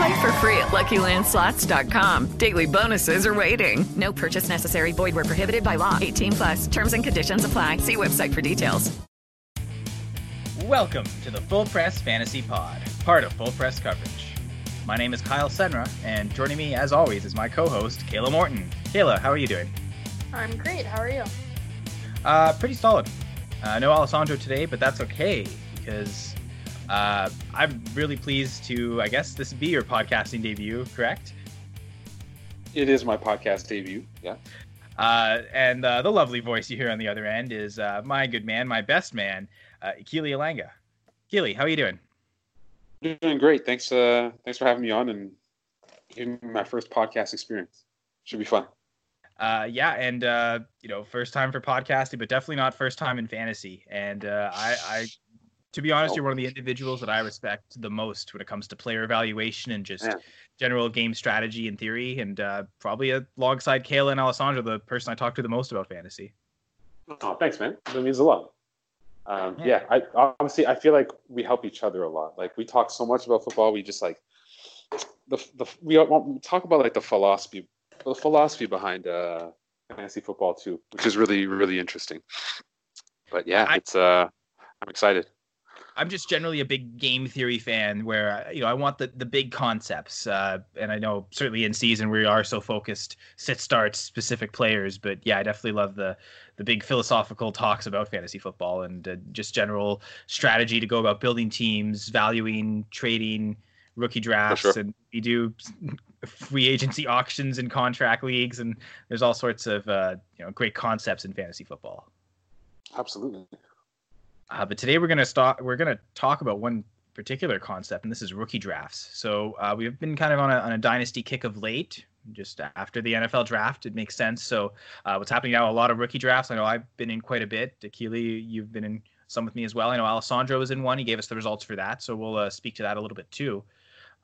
Play for free at LuckyLandSlots.com. Daily bonuses are waiting. No purchase necessary. Void where prohibited by law. 18 plus. Terms and conditions apply. See website for details. Welcome to the Full Press Fantasy Pod, part of Full Press Coverage. My name is Kyle Senra, and joining me, as always, is my co-host Kayla Morton. Kayla, how are you doing? I'm great. How are you? Uh, pretty solid. Uh, no Alessandro today, but that's okay because uh, I'm really pleased to. I guess this be your podcasting debut, correct? It is my podcast debut. Yeah. Uh, and uh, the lovely voice you hear on the other end is uh, my good man, my best man, uh, Keely Ilanga. Keely, how are you doing? Doing great. Thanks. Uh, thanks for having me on and giving me my first podcast experience. Should be fun. Uh, yeah, and uh, you know, first time for podcasting, but definitely not first time in fantasy. And uh, I, I, to be honest, you're one of the individuals that I respect the most when it comes to player evaluation and just Yeah. general game strategy and theory. And uh, probably alongside Kayla and Alessandro, the person I talk to the most about fantasy. Oh, thanks, man. That means a lot. Um, Yeah. yeah, I honestly I feel like we help each other a lot. Like we talk so much about football, we just like the the we, we talk about like the philosophy the philosophy behind uh, fantasy football too, which is really really interesting. But yeah, I- it's uh I'm excited. I'm just generally a big game theory fan where uh, you know I want the the big concepts uh, and I know certainly in season we are so focused sit starts specific players but yeah I definitely love the the big philosophical talks about fantasy football and uh, just general strategy to go about building teams valuing trading rookie drafts sure. and we do free agency auctions and contract leagues and there's all sorts of uh, you know great concepts in fantasy football Absolutely. Uh, but today we're gonna start. We're gonna talk about one particular concept, and this is rookie drafts. So uh, we've been kind of on a, on a dynasty kick of late. Just after the NFL draft, it makes sense. So uh, what's happening now? A lot of rookie drafts. I know I've been in quite a bit. Akili, you've been in some with me as well. I know Alessandro was in one. He gave us the results for that, so we'll uh, speak to that a little bit too.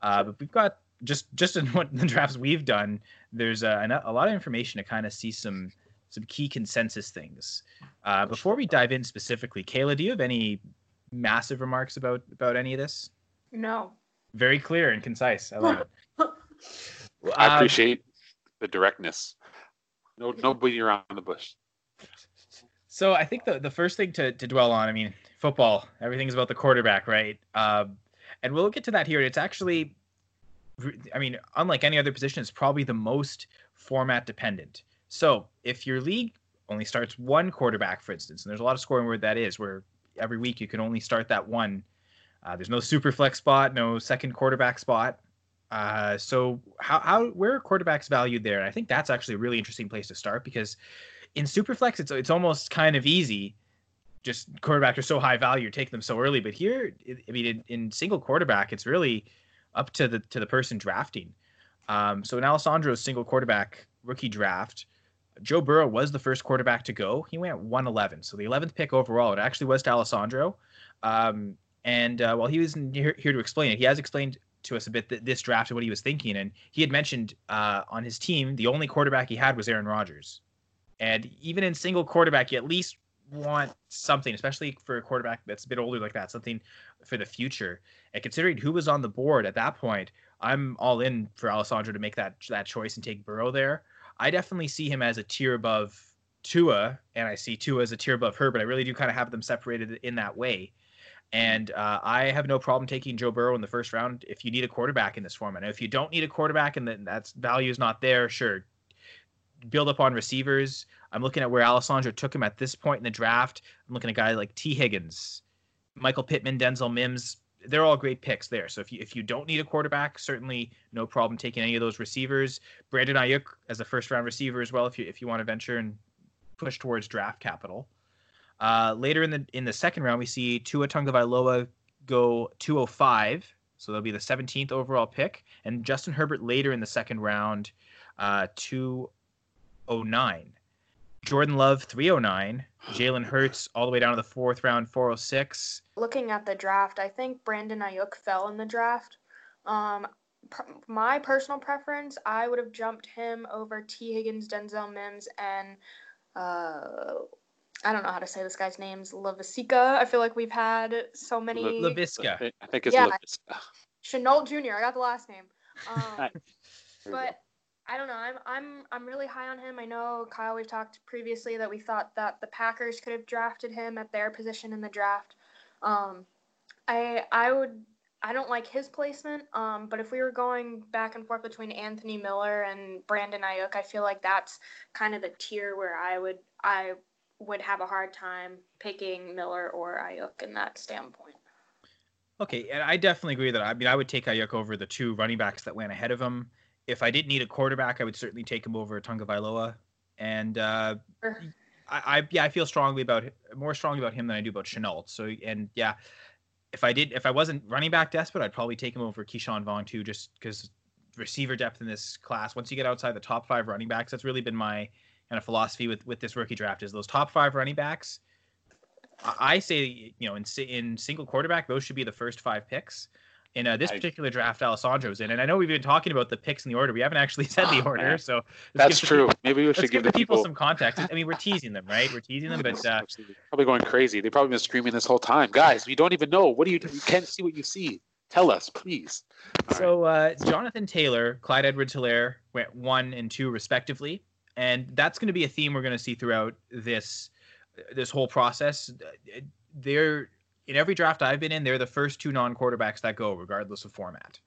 Uh, but we've got just just in what the drafts we've done. There's uh, an- a lot of information to kind of see some some key consensus things. Uh, before we dive in specifically, Kayla, do you have any massive remarks about about any of this? No. Very clear and concise. I love it. I Um, appreciate the directness. No no beating around the bush. So I think the the first thing to to dwell on, I mean, football, everything's about the quarterback, right? Um, and we'll get to that here. It's actually, I mean, unlike any other position, it's probably the most format dependent. So if your league only starts one quarterback, for instance, and there's a lot of scoring where that is, where every week you can only start that one. Uh, there's no super flex spot, no second quarterback spot. Uh, so how, how where are quarterbacks valued there? And I think that's actually a really interesting place to start because in Superflex, it's it's almost kind of easy. Just quarterbacks are so high value, taking them so early. But here, I mean, in, in single quarterback, it's really up to the to the person drafting. Um, so in Alessandro's single quarterback rookie draft, Joe Burrow was the first quarterback to go. He went 111, so the 11th pick overall. It actually was to Alessandro. Um, and uh, while he was here, here to explain it, he has explained to us a bit th- this draft and what he was thinking. And he had mentioned uh, on his team, the only quarterback he had was Aaron Rodgers. And even in single quarterback, you at least want something, especially for a quarterback that's a bit older like that, something for the future. And considering who was on the board at that point, I'm all in for Alessandro to make that that choice and take Burrow there. I definitely see him as a tier above Tua, and I see Tua as a tier above her, but I really do kind of have them separated in that way. And uh, I have no problem taking Joe Burrow in the first round if you need a quarterback in this format. Now, if you don't need a quarterback and that that's value is not there, sure, build up on receivers. I'm looking at where Alessandro took him at this point in the draft. I'm looking at guys like Tee Higgins, Michael Pittman, Denzel Mims. They're all great picks there. So if you if you don't need a quarterback, certainly no problem taking any of those receivers. Brandon Aiyuk as a first round receiver as well. If you if you want to venture and push towards draft capital. Uh, later in the in the second round, we see Tua Tagovailoa go 205, so that'll be the 17th overall pick, and Justin Herbert later in the second round, uh, 209. Jordan Love 309, Jalen Hurts all the way down to the fourth round 406. Looking at the draft, I think Brandon Aiyuk fell in the draft. Um, pr- my personal preference, I would have jumped him over Tee Higgins, Denzel Mims, and uh, I don't know how to say this guy's names. Laviska. I feel like we've had so many. La- Laviska. I think it's Yeah. Laviska. Shenault Jr. I got the last name. Um, There go. but I don't know. I'm I'm I'm really high on him. I know Kyle. We've talked previously that we thought that the Packers could have drafted him at their position in the draft. Um, I I would. I don't like his placement. Um, but if we were going back and forth between Anthony Miller and Brandon Aiyuk, I feel like that's kind of the tier where I would I would have a hard time picking Miller or Aiyuk in that standpoint. Okay, and I definitely agree that I mean I would take Aiyuk over the two running backs that went ahead of him. If I didn't need a quarterback, I would certainly take him over Tagovailoa. And uh, Sure. I, I yeah, I feel strongly about more strongly about him than I do about Shenault. So and yeah, if I did if I wasn't running back desperate, I'd probably take him over Ke'Shawn Vaughn too, just because receiver depth in this class. Once you get outside the top five running backs, that's really been my kind of philosophy with with this rookie draft is those top five running backs. I say you know in in single quarterback, those should be the first five picks. In uh, this I- particular draft, Alessandro's in, and I know we've been talking about the picks in the order. We haven't actually said the Oh, order, man. so That's true. people- Maybe we should give the people some context. I mean, we're teasing them, right? We're teasing them, but uh, probably going crazy. They've probably been screaming this whole time, guys. We don't even know. What do you? You can't see what you see. Tell us, please. All. So uh, Jonathan Taylor, Clyde Edwards-Helaire went one and two respectively, and that's going to be a theme we're going to see throughout this this whole process. They're in every draft I've been in. They're the first two non-quarterbacks that go, regardless of format.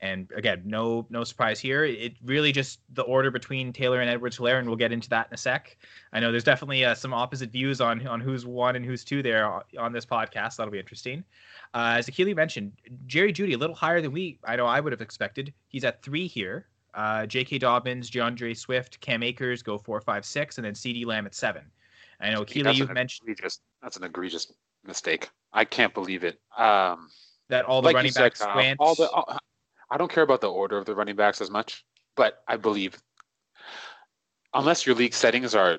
And again, no no surprise here. It really just the order between Taylor and Edwards-Helaire, and we'll get into that in a sec. I know there's definitely uh, some opposite views on on who's one and who's two there on- this podcast. That'll be interesting. Uh, as Akili mentioned, Jerry Jeudy a little higher than we I know I would have expected. He's at three here. Uh, J.K. Dobbins, D'Andre Swift, Cam Akers go four, five, six, and then CeeDee Lamb at seven. I know Akili, you've mentioned that's an egregious mistake. I can't believe it. Um, that all the like you running backs Kyle, went. all the. all- I don't care about the order of the running backs as much, but I believe, unless your league settings are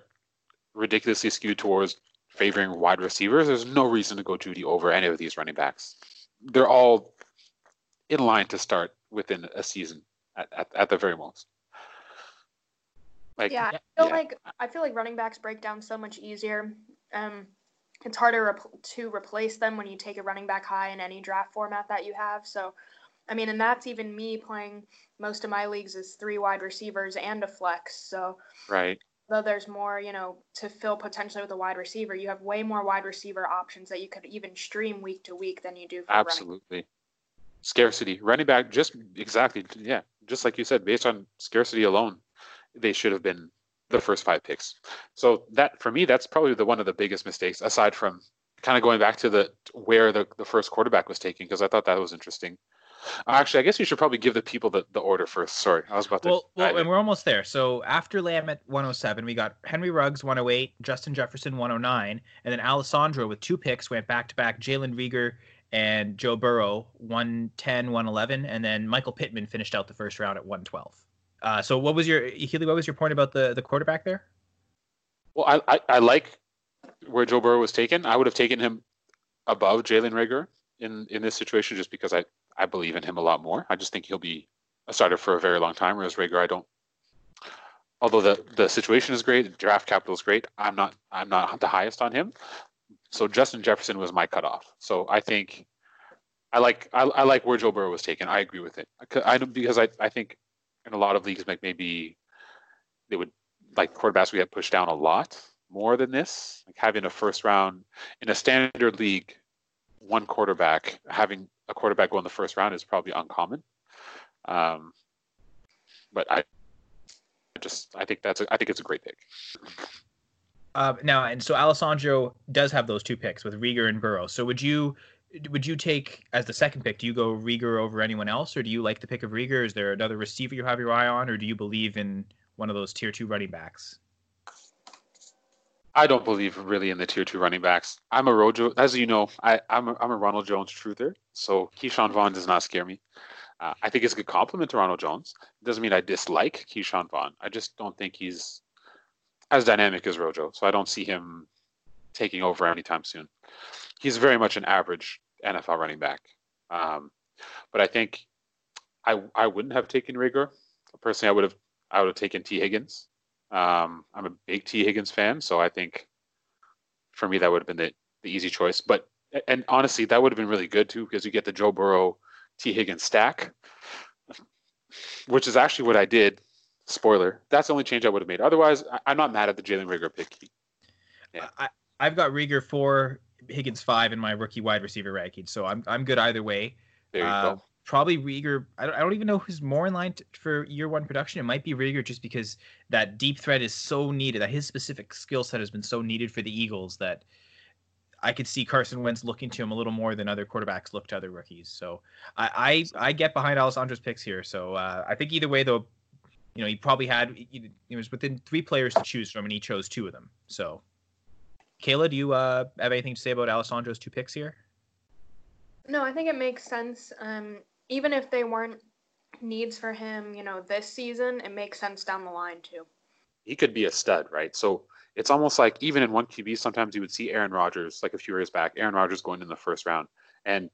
ridiculously skewed towards favoring wide receivers, there's no reason to go Jeudy over any of these running backs. They're all in line to start within a season at, at, at the very most. Like, yeah, I feel yeah. like I feel like running backs break down so much easier. Um, it's harder to replace them when you take a running back high in any draft format that you have. So, I mean, and that's even me playing most of my leagues as three wide receivers and a flex. So, right. though there's more, you know, to fill potentially with a wide receiver, you have way more wide receiver options that you could even stream week to week than you do for running. Absolutely. Scarcity. Running back, just exactly. Yeah. Just like you said, based on scarcity alone, they should have been the first five picks. So that for me, that's probably the one of the biggest mistakes, aside from kind of going back to the where the, the first quarterback was taken, because I thought that was interesting. Actually, I guess you should probably give the people the, the order first. Sorry, I was about to. Well, well, and we're almost there. So after Lamb at 107, we got Henry Ruggs 108, Justin Jefferson 109, and then Alessandro with two picks went back to back. Jalen Reagor and Joe Burrow 110, 111, and then Michael Pittman finished out the first round at 112. Uh, so what was your Healy? What was your point about the the quarterback there? Well, I, I, I like where Joe Burrow was taken. I would have taken him above Jalen Reagor in in this situation just because I I believe in him a lot more. I just think he'll be a starter for a very long time. Whereas Reagor, I don't. Although the the situation is great, draft capital is great. I'm not I'm not the highest on him. So Justin Jefferson was my cutoff. So I think I like I, I like where Joe Burrow was taken. I agree with it. I, because I I think in a lot of leagues like maybe they would like quarterbacks we get pushed down a lot more than this. Like having a first round in a standard league, one quarterback having a quarterback go in the first round is probably uncommon. Um, but I just I think that's a, I think it's a great pick. Uh, now and so Alessandro does have those two picks with Reagor and Burrow. So would you would you take as the second pick? Do you go Reagor over anyone else, or do you like the pick of Reagor? Is there another receiver you have your eye on, or do you believe in one of those tier two running backs? I don't believe really in the tier two running backs. I'm a Rojo, as you know, I, I'm a, I'm a Ronald Jones truther, so Ke'Shawn Vaughn does not scare me. Uh, I think it's a good compliment to Ronald Jones. It doesn't mean I dislike Ke'Shawn Vaughn. I just don't think he's as dynamic as Rojo, so I don't see him taking over anytime soon. He's very much an average NFL running back, um, but I think I I wouldn't have taken Reagor. Personally, I would have I would have taken Tee Higgins. Um, I'm a big Tee Higgins fan, so I think for me that would have been the, the easy choice. But and honestly, that would have been really good too because you get the Joe Burrow Tee Higgins stack, which is actually what I did. Spoiler: that's the only change I would have made. Otherwise, I, am not mad at the Jalen Reagor pick. Yeah. I, I've got Reagor four, Higgins five in my rookie wide receiver ranking, so I'm I'm good either way. There you uh, go probably Reagor. I don't, I don't even know who's more in line for year one production. It might be Reagor just because that deep threat is so needed. That his specific skill set has been so needed for the Eagles that I could see Carson Wentz looking to him a little more than other quarterbacks look to other rookies. So I I, I get behind Alessandro's picks here. So uh, I think either way though, you know he probably had it was within three players to choose from, and he chose two of them. So. Kayla, do you uh, have anything to say about Alessandro's two picks here? No, I think it makes sense. Um, even if they weren't needs for him, you know, this season, it makes sense down the line too. He could be a stud, right? So it's almost like even in one QB, sometimes you would see Aaron Rodgers, like a few years back, Aaron Rodgers going in the first round, and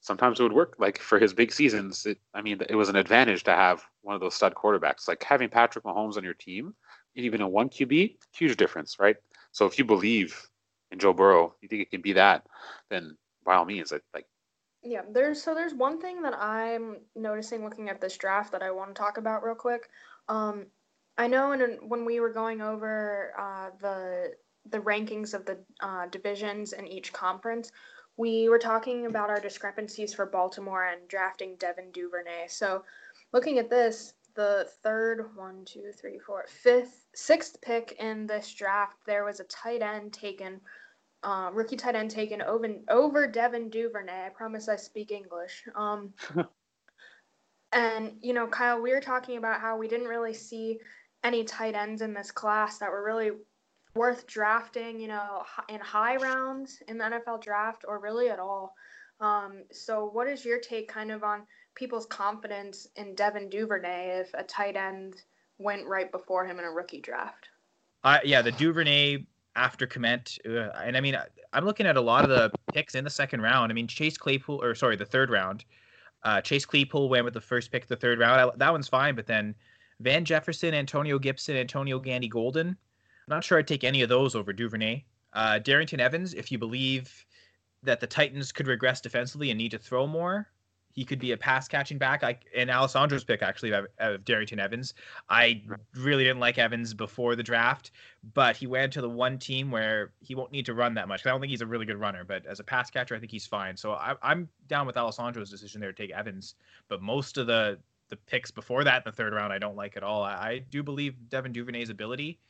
sometimes it would work. Like for his big seasons, it, I mean, it was an advantage to have one of those stud quarterbacks. Like having Patrick Mahomes on your team, even in one QB, huge difference, right? So if you believe in Joe Burrow, you think it can be that, then by all means, like yeah, there's so there's one thing that I'm noticing looking at this draft that I want to talk about real quick. Um, I know in, when we were going over uh, the the rankings of the uh, divisions in each conference, we were talking about our discrepancies for Baltimore and drafting Devin Duvernay. So, looking at this, the third, one, two, three, four, fifth, sixth pick in this draft, there was a tight end taken uh, rookie tight end taken over over Devin Duvernay. I promise I speak English. Um, and you know, Kyle, we were talking about how we didn't really see any tight ends in this class that were really worth drafting. You know, in high rounds in the NFL draft, or really at all. Um, so, what is your take, kind of, on people's confidence in Devin Duvernay if a tight end went right before him in a rookie draft? Uh, yeah, the Duvernay after Kmet. Uh, and I mean, I'm looking at a lot of the picks in the second round. I mean, Chase Claypool, or sorry, the third round. Uh, Chase Claypool went with the first pick, the third round. I, that one's fine, but then Van Jefferson, Antonio Gibson, Antonio Gandy Golden. I'm not sure I'd take any of those over Duvernay. Uh, Darrynton Evans, if you believe that the Titans could regress defensively and need to throw more, he could be a pass catching back. I and Alessandro's pick actually of, of Darrynton Evans. I really didn't like Evans before the draft, but he went to the one team where he won't need to run that much. I don't think he's a really good runner, but as a pass catcher, I think he's fine. So I, am down with Alessandro's decision there to take Evans. But most of the the picks before that in the third round, I don't like at all. I, I do believe Devin Duvernay's ability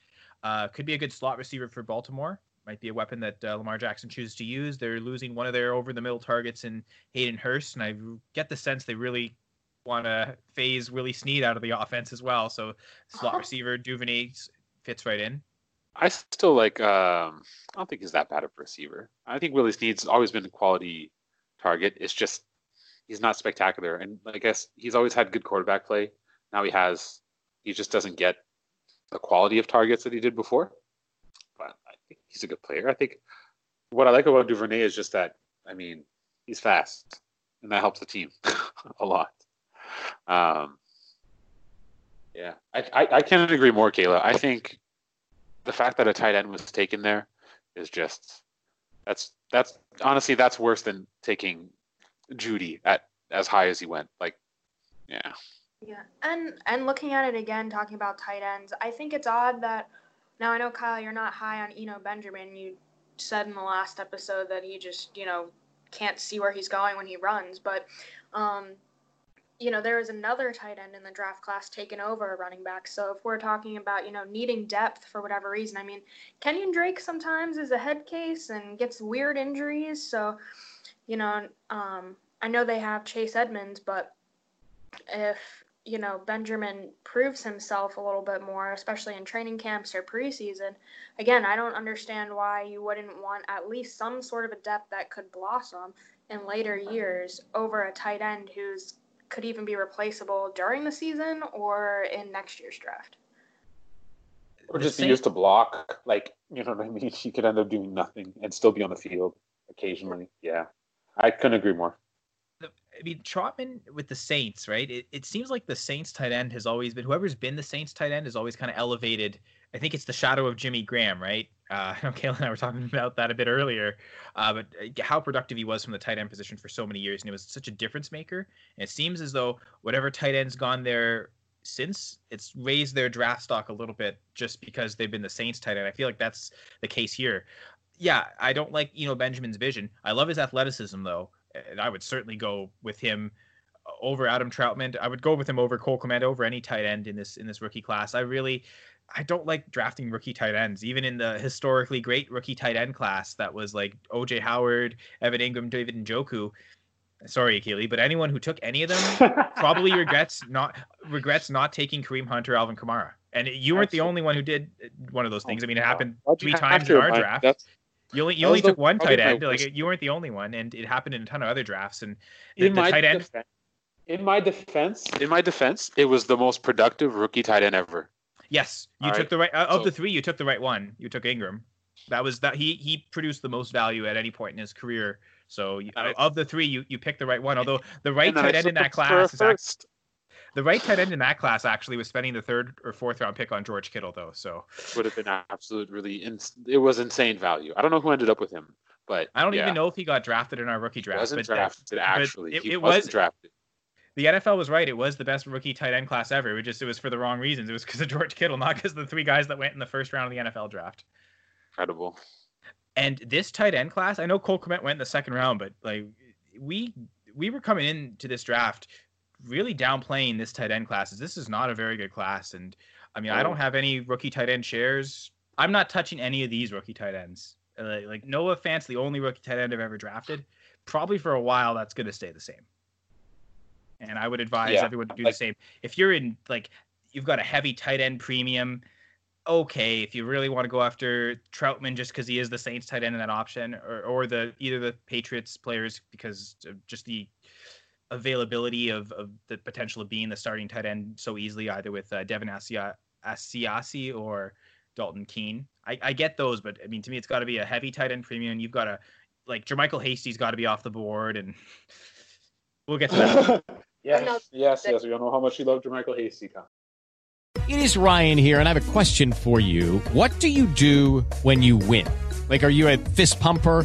uh, could be a good slot receiver for Baltimore. Might be a weapon that uh, Lamar Jackson chooses to use. They're losing one of their over the middle targets in Hayden Hurst, and I get the sense they really want to phase Willie Snead out of the offense as well. So slot receiver Duvernay fits right in. I still like. Um, I don't think he's that bad of a receiver. I think Willie Snead's always been a quality target. It's just he's not spectacular, and I guess he's always had good quarterback play. Now he has. He just doesn't get the quality of targets that he did before. He's a good player. I think what I like about Duvernay is just that. I mean, he's fast, and that helps the team a lot. Um, yeah, I, I, I can't agree more, Kayla. I think the fact that a tight end was taken there is just that's that's honestly that's worse than taking Jeudy at as high as he went. Like, yeah. Yeah, and and looking at it again, talking about tight ends, I think it's odd that now I know Kyle, you're not high on Eno Benjamin. You said in the last episode that he just you know can't see where he's going when he runs, but um, you know, there is another tight end in the draft class taken over a running back. So if we're talking about, you know, needing depth for whatever reason, I mean, Kenyan Drake sometimes is a head case and gets weird injuries. So, you know, um, I know they have Chase Edmonds, but if, you know, Benjamin proves himself a little bit more, especially in training camps or preseason, again, I don't understand why you wouldn't want at least some sort of a depth that could blossom in later years over a tight end who's could even be replaceable during the season or in next year's draft. Or just be used to block. Like, you know what I mean? She could end up doing nothing and still be on the field occasionally. Yeah. I couldn't agree more. I mean, Trautman with the Saints, right? It, it seems like the Saints tight end has always been whoever's been the Saints tight end has always kind of elevated. I think it's the shadow of Jimmy Graham, right? Uh, I know Kayla and I were talking about that a bit earlier, uh, but uh, how productive he was from the tight end position for so many years, and it was such a difference maker. And it seems as though whatever tight end's gone there since, it's raised their draft stock a little bit just because they've been the Saints tight end. I feel like that's the case here. Yeah, I don't like Eno Benjamin's vision. I love his athleticism though, and I would certainly go with him uh, over Adam Trautman. I would go with him over Cole Kmet over any tight end in this in this rookie class. I really I don't like drafting rookie tight ends, even in the historically great rookie tight end class that was like OJ Howard, Evan Engram, David Njoku. Sorry, Akili, but anyone who took any of them probably regrets not regrets not taking Kareem Hunter, Alvin Kamara. And you weren't the only one who did uh, one of those things. I mean, it happened three times in our draft. That's, you only you only took one tight end. Like you weren't the only one, and it happened in a ton of other drafts. And the, in the my tight end. Defense, in my defense, in my defense, it was the most productive rookie tight end ever. Yes, you All took right. the right uh, of So- the three. You took the right one. You took Engram. That was that he he produced the most value at any point in his career. So you, Alright. of the three, you you picked the right one. Although the right tight I end in that class is first. The right tight end in that class actually was spending the third or fourth round pick on George Kittle though. So would have been absolute really ins- it was insane value. I don't know who ended up with him, but I don't yeah, even know if he got drafted in our rookie draft. wasn't but that- drafted actually. it, he it wasn't was drafted. the NFL was right. It was the best rookie tight end class ever. It was just it was for the wrong reasons. It was because of George Kittle, not because the three guys that went in the first round of the NFL draft. Incredible. And this tight end class, I know Cole Kmet went in the second round, but like we we were coming into this draft really downplaying this tight end class. This is not a very good class, and I mean I don't Oh. have any rookie tight end shares. I'm not touching any of these rookie tight ends. Uh, like Noah Fant's the only rookie tight end I've ever drafted. Probably for a while that's going to stay the same. And I would advise Yeah, everyone to do like- the same. If you're in like you've got a heavy tight end premium, okay. If you really want to go after Trautman just because he is the Saints tight end in that option, or or the either the Patriots players because of just the availability of, of the potential of being the starting tight end so easily, either with uh, Devin Asia- Asiasi or Dalton Keene. I, I get those, but I mean, to me, it's got to be a heavy tight end premium. You've got to like JaMycal Hasty's got to be off the board, and we'll get to that. yes, yes, yes. We all know how much you love JaMycal Hasty. Tom. It is Ryan here, and I have a question for you. What do you do when you win? Like, are you a fist pumper?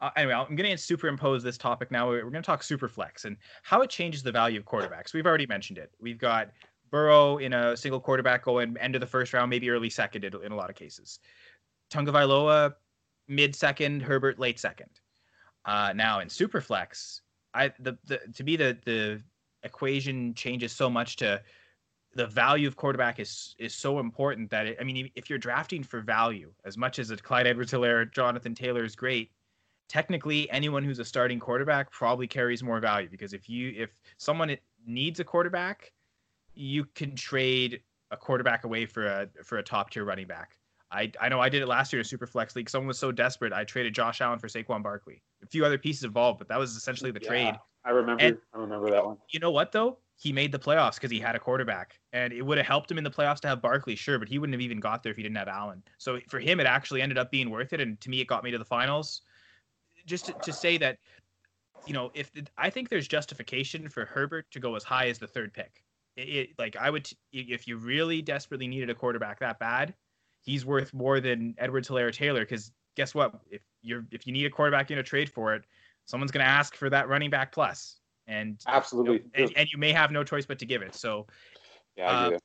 Uh, anyway, I'm going to superimpose this topic now. We're going to talk super flex and how it changes the value of quarterbacks. We've already mentioned it. We've got Burrow in a single quarterback going end of the first round, maybe early second in, a lot of cases. Tagovailoa mid second, Herbert late second. Uh, now in super flex, I the, the to me the the equation changes so much to the value of quarterback is is so important that it, I mean if you're drafting for value as much as a Clyde Edwards-Helaire, Jonathan Taylor is great, technically anyone who's a starting quarterback probably carries more value because if you if someone needs a quarterback, you can trade a quarterback away for a for a top tier running back. I, I know I did it last year in Super Flex League. Someone was so desperate, I traded Josh Allen for Saquon Barkley. A few other pieces involved, but that was essentially the Yeah, trade. I remember. And- I remember that one. You know what though? He made the playoffs because he had a quarterback, and it would have helped him in the playoffs to have Barkley, sure, but he wouldn't have even got there if he didn't have Allen. So for him, it actually ended up being worth it, and to me, it got me to the finals. Just to, to say that, you know, if I think there's justification for Herbert to go as high as the third pick. It, it like I would if you really desperately needed a quarterback that bad, he's worth more than Edwards, Helaire, Taylor. Because guess what? If you're if you need a quarterback in a trade for it, someone's going to ask for that running back plus, and Absolutely. and, and you may have no choice but to give it. So, Yeah, I uh,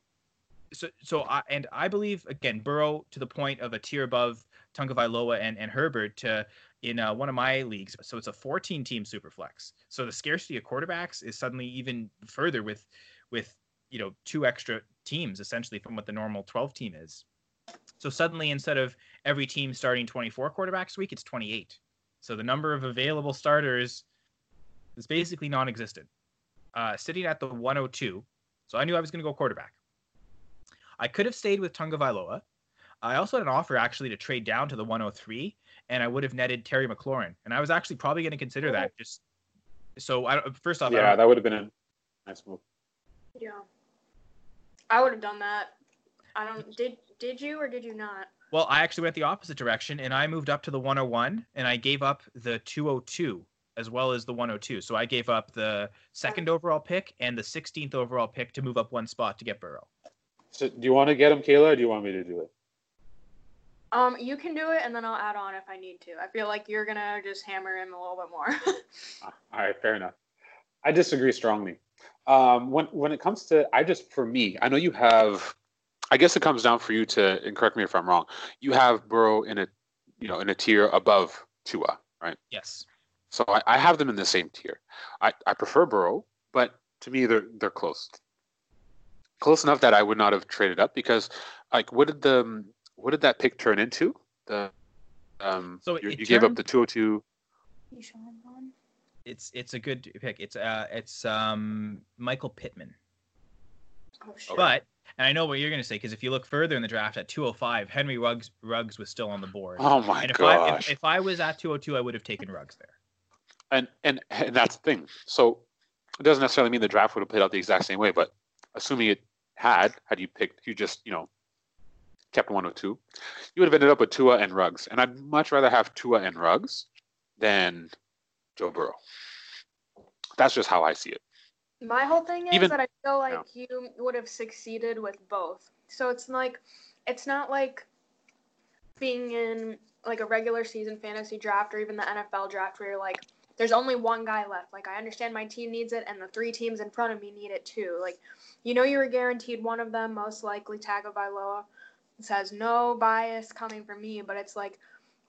so, so I and I believe again Burrow to the point of a tier above Tagovailoa and and Herbert to in uh, one of my leagues. So it's a 14 team super flex. So the scarcity of quarterbacks is suddenly even further with with you know two extra teams essentially from what the normal 12 team is. So suddenly instead of every team starting 24 quarterbacks a week, it's 28. So the number of available starters is basically non-existent. Uh, sitting at the 102. So I knew I was going to go quarterback. I could have stayed with Tagovailoa. I also had an offer actually to trade down to the 103, and I would have netted Terry McLaurin. And I was actually probably going to consider that. Oh. Just so I first off, yeah, don't- that would have been a nice move. Yeah. I would have done that. I don't did did you or did you not? Well, I actually went the opposite direction and I moved up to the 101 and I gave up the 202 as well as the 102. So I gave up the second overall pick and the 16th overall pick to move up one spot to get Burrow. So, do you want to get him, Kayla, or do you want me to do it? Um, you can do it and then I'll add on if I need to. I feel like you're gonna just hammer him a little bit more. All right, fair enough. I disagree strongly. Um, when when it comes to, I just for me, I know you have. I guess it comes down for you to, and correct me if I'm wrong. You have Burrow in a, you know, in a tier above Tua, right? Yes. So I, I have them in the same tier. I, I prefer Burrow, but to me they're they're close. Close enough that I would not have traded up because, like, what did the what did that pick turn into? The um, So you, it you gave up the 202. It's it's a good pick. It's uh it's um Michael Pittman. oh shit. But and I know what you're going to say because if you look further in the draft at 205, Henry Ruggs Ruggs was still on the board. Oh my and if I if, gosh. if I was at 202, I would have taken Ruggs there. and and and that's the thing. So it doesn't necessarily mean the draft would have played out the exact same way, but assuming it had, had you picked, you just you know kept one or two, you would have ended up with Tua and Ruggs, and I'd much rather have Tua and Ruggs than Joe Burrow. That's just how I see it. My whole thing is Even- that I feel like you would have succeeded with both. So it's like it's not like being in like a regular season fantasy draft or even the NFL draft where you're like there's only one guy left. Like I understand my team needs it and the three teams in front of me need it too. Like you know you were guaranteed one of them, most likely Tagovailoa. This has no bias coming from me, but it's like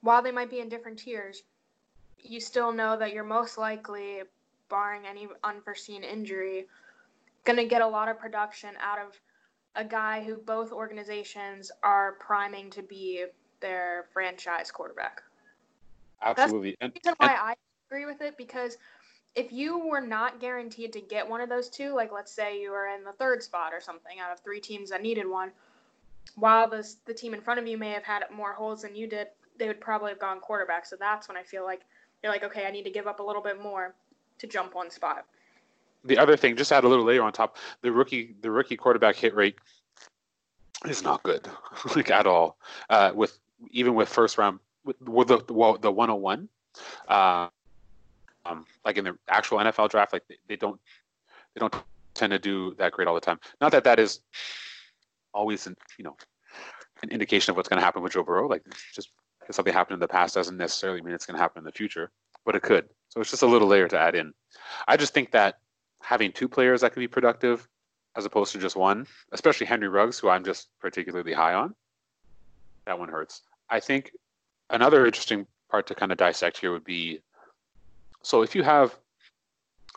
while they might be in different tiers, you still know that you're most likely barring any unforeseen injury, going to get a lot of production out of a guy who both organizations are priming to be their franchise quarterback. Absolutely. And, That's the reason and why I agree with it because if you were not guaranteed to get one of those two, like let's say you were in the third spot or something out of three teams that needed one, while this, the team in front of you may have had more holes than you did, they would probably have gone quarterback. So that's when I feel like you're like, okay, I need to give up a little bit more to jump one spot. the other thing, just add a little layer on top, the rookie the rookie quarterback hit rate is not good, like at all. Uh, with even with first round with, with the well, the 101, uh, um, like in the actual NFL draft, like they, they don't they don't tend to do that great all the time. Not that that is always an you know an indication of what's going to happen with Joe Burrow. Like just because something happened in the past doesn't necessarily mean it's going to happen in the future, but it could. So it's just a little layer to add in. I just think that having two players that can be productive as opposed to just one, especially Henry Ruggs, who I'm just particularly high on, that one hurts. I think another interesting part to kind of dissect here would be so if you have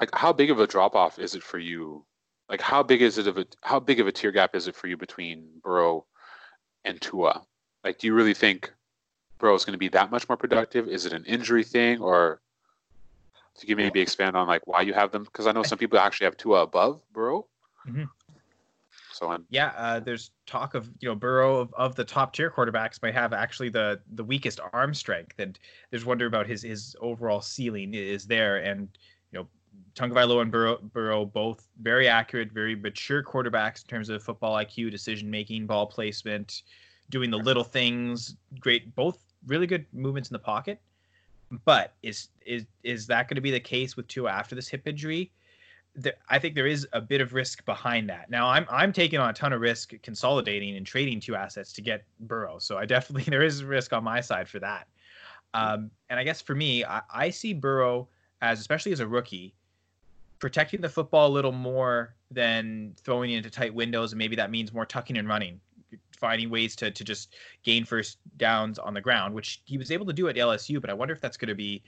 like how big of a drop off is it for you? Like how big is it of a how big of a tier gap is it for you between Burrow and Tua? Like do you really think Burrow is going to be that much more productive? Is it an injury thing or to you maybe expand on like why you have them? Because I know some people actually have Tua above Burrow. Mm-hmm. So I'm, yeah, uh, there's talk of you know Burrow of, of the top tier quarterbacks might have actually the the weakest arm strength, and there's wonder about his his overall ceiling is there, and know and Burrow, Burrow both very accurate, very mature quarterbacks in terms of football IQ, decision making, ball placement, doing the little things. Great, both really good movements in the pocket. But is is is that going to be the case with Tua after this hip injury? I think there is a bit of risk behind that. Now, I'm I'm taking on a ton of risk consolidating and trading two assets to get Burrow. So I definitely there is risk on my side for that. Um, and I guess for me, I, I see Burrow as especially as a rookie, protecting the football a little more than throwing into tight windows, and maybe that means more tucking and running, finding ways to to just gain first downs on the ground, which he was able to do at LSU. But I wonder if that's going to be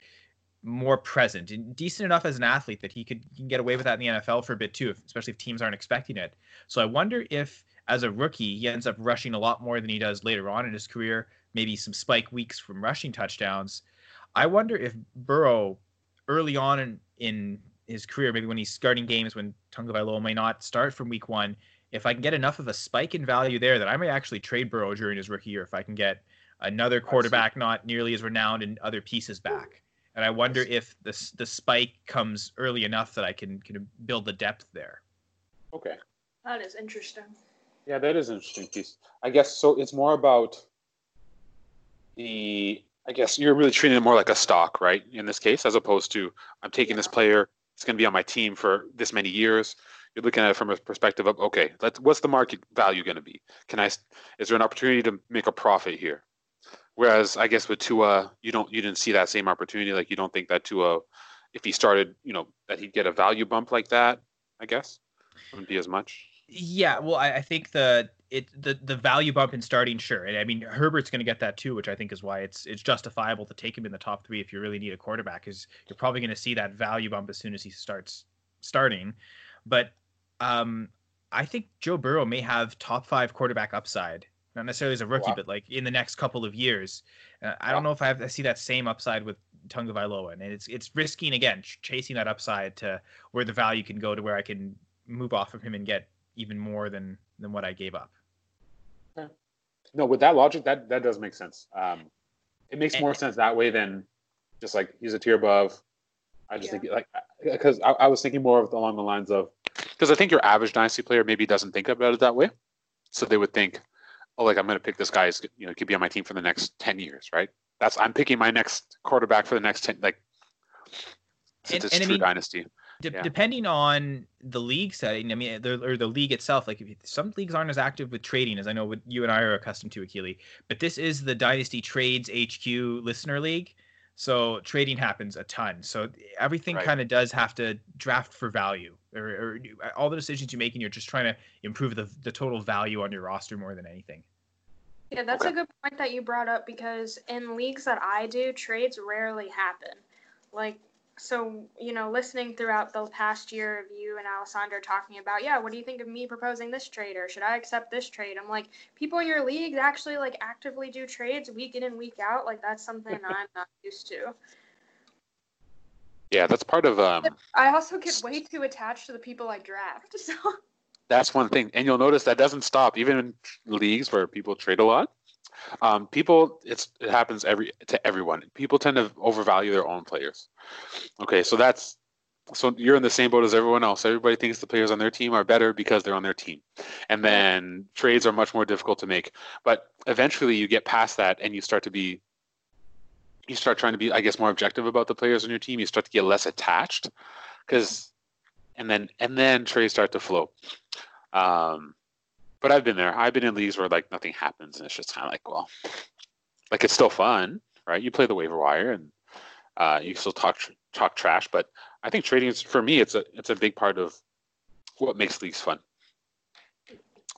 more present and decent enough as an athlete that he could he can get away with that in the NFL for a bit too, especially if teams aren't expecting it. So I wonder if as a rookie he ends up rushing a lot more than he does later on in his career, maybe some spike weeks from rushing touchdowns. I wonder if Burrow early on in, in his career, maybe when he's starting games when Tagovailoa may not start from week one, if I can get enough of a spike in value there that I may actually trade Burrow during his rookie year if I can get another quarterback not nearly as renowned and other pieces back and I wonder if the the spike comes early enough that I can can build the depth there. Okay. That is interesting. Yeah, that is an interesting piece. I guess so. It's more about the. I guess you're really treating it more like a stock, right? In this case, as opposed to I'm taking yeah. this player. It's going to be on my team for this many years. You're looking at it from a perspective of okay, let's, what's the market value going to be? Can I? Is there an opportunity to make a profit here? Whereas I guess with Tua, you don't you didn't see that same opportunity. Like you don't think that Tua, if he started, you know, that he'd get a value bump like that. I guess wouldn't be as much. Yeah, well, I, I think the it the the value bump in starting, sure, and I mean Herbert's going to get that too, which I think is why it's it's justifiable to take him in the top three if you really need a quarterback, because you're probably going to see that value bump as soon as he starts starting. But um, I think Joe Burrow may have top five quarterback upside not necessarily as a rookie, wow. but like in the next couple of years. Uh, I don't know if I, have, I see that same upside with Tagovailoa, and it's it's risking again ch- chasing that upside to where the value can go to where I can move off of him and get even more than than what I gave up. No, with that logic, that that does make sense. Um, it makes and, more sense that way than just like he's a tier above. I just yeah. think like because I, I, was thinking more of along the lines of because I think your average dynasty player maybe doesn't think about it that way, so they would think oh, like I'm going to pick this guy as you know could be on my team for the next ten years, right? That's I'm picking my next quarterback for the next ten. Like, since and, it's and true I mean, dynasty. D- yeah. Depending on the league setting, I mean, the, or the league itself, like you, some leagues aren't as active with trading as I know what you and I are accustomed to, Akili. But this is the Dynasty Trades HQ listener league. So trading happens a ton. So everything right. kind of does have to draft for value, or, or, all the decisions you make, and you're just trying to improve the the total value on your roster more than anything. Yeah, that's okay. a good point that you brought up because in leagues that I do, trades rarely happen. Like so you know listening throughout the past year of you and alessandro talking about yeah what do you think of me proposing this trade or should i accept this trade? I'm like people in your league actually like actively do trades week in and week out. Like that's something i'm not used to. Yeah that's part of um i also get way too attached to the people i draft so. That's one thing. And you'll notice that doesn't stop even in leagues where people trade a lot um, people, it's it happens every to everyone. People tend to overvalue their own players. Okay, so that's so you're in the same boat as everyone else. Everybody thinks the players on their team are better because they're on their team, and then trades are much more difficult to make. But eventually, you get past that, and you start to be you start trying to be, I guess, more objective about the players on your team. You start to get less attached, because, and then and then trades start to flow. Um, but I've been there. I've been in leagues where like nothing happens, and it's just kind of like, well, like it's still fun, right? You play the waiver wire and uh, you still talk talk trash, but I think trading is for me. It's a it's a big part of what makes leagues fun,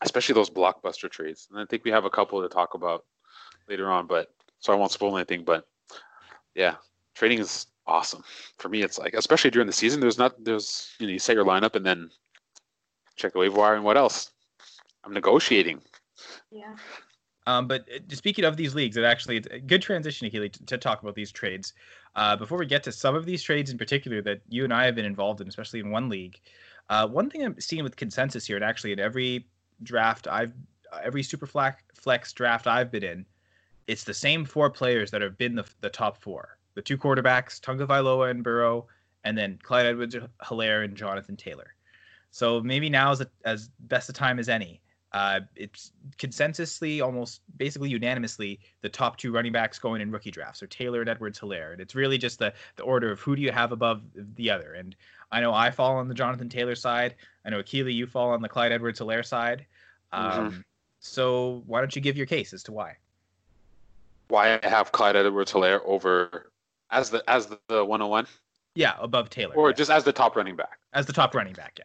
especially those blockbuster trades. And I think we have a couple to talk about later on, but so I won't spoil anything. But yeah, trading is awesome for me. It's like especially during the season. There's not there's you know you set your lineup and then check the waiver wire and what else? I'm negotiating. Yeah. Um, but uh, speaking of these leagues, it actually it's a good transition, Keely, to, to talk about these trades. Uh, before we get to some of these trades in particular that you and I have been involved in, especially in one league, uh, one thing I'm seeing with consensus here, and actually in every draft I've, every super flex draft I've been in, it's the same four players that have been the, the top four: the two quarterbacks, Tagovailoa and Burrow, and then Clyde Edwards-Helaire and Jonathan Taylor. So maybe now is a, as best a time as any uh, it's consensusly, almost basically unanimously, the top two running backs going in rookie drafts are Taylor and Edwards-Helaire. And it's really just the, the order of who do you have above the other. And I know I fall on the Jonathan Taylor side. I know Akili, you fall on the Clyde Edwards-Helaire side. Mm-hmm. Um, mm-hmm. So why don't you give your case as to why? Why I have Clyde Edwards-Helaire over as the as the, the 101? Yeah, above Taylor. Or yeah. just as the top running back. As the top running back, yeah.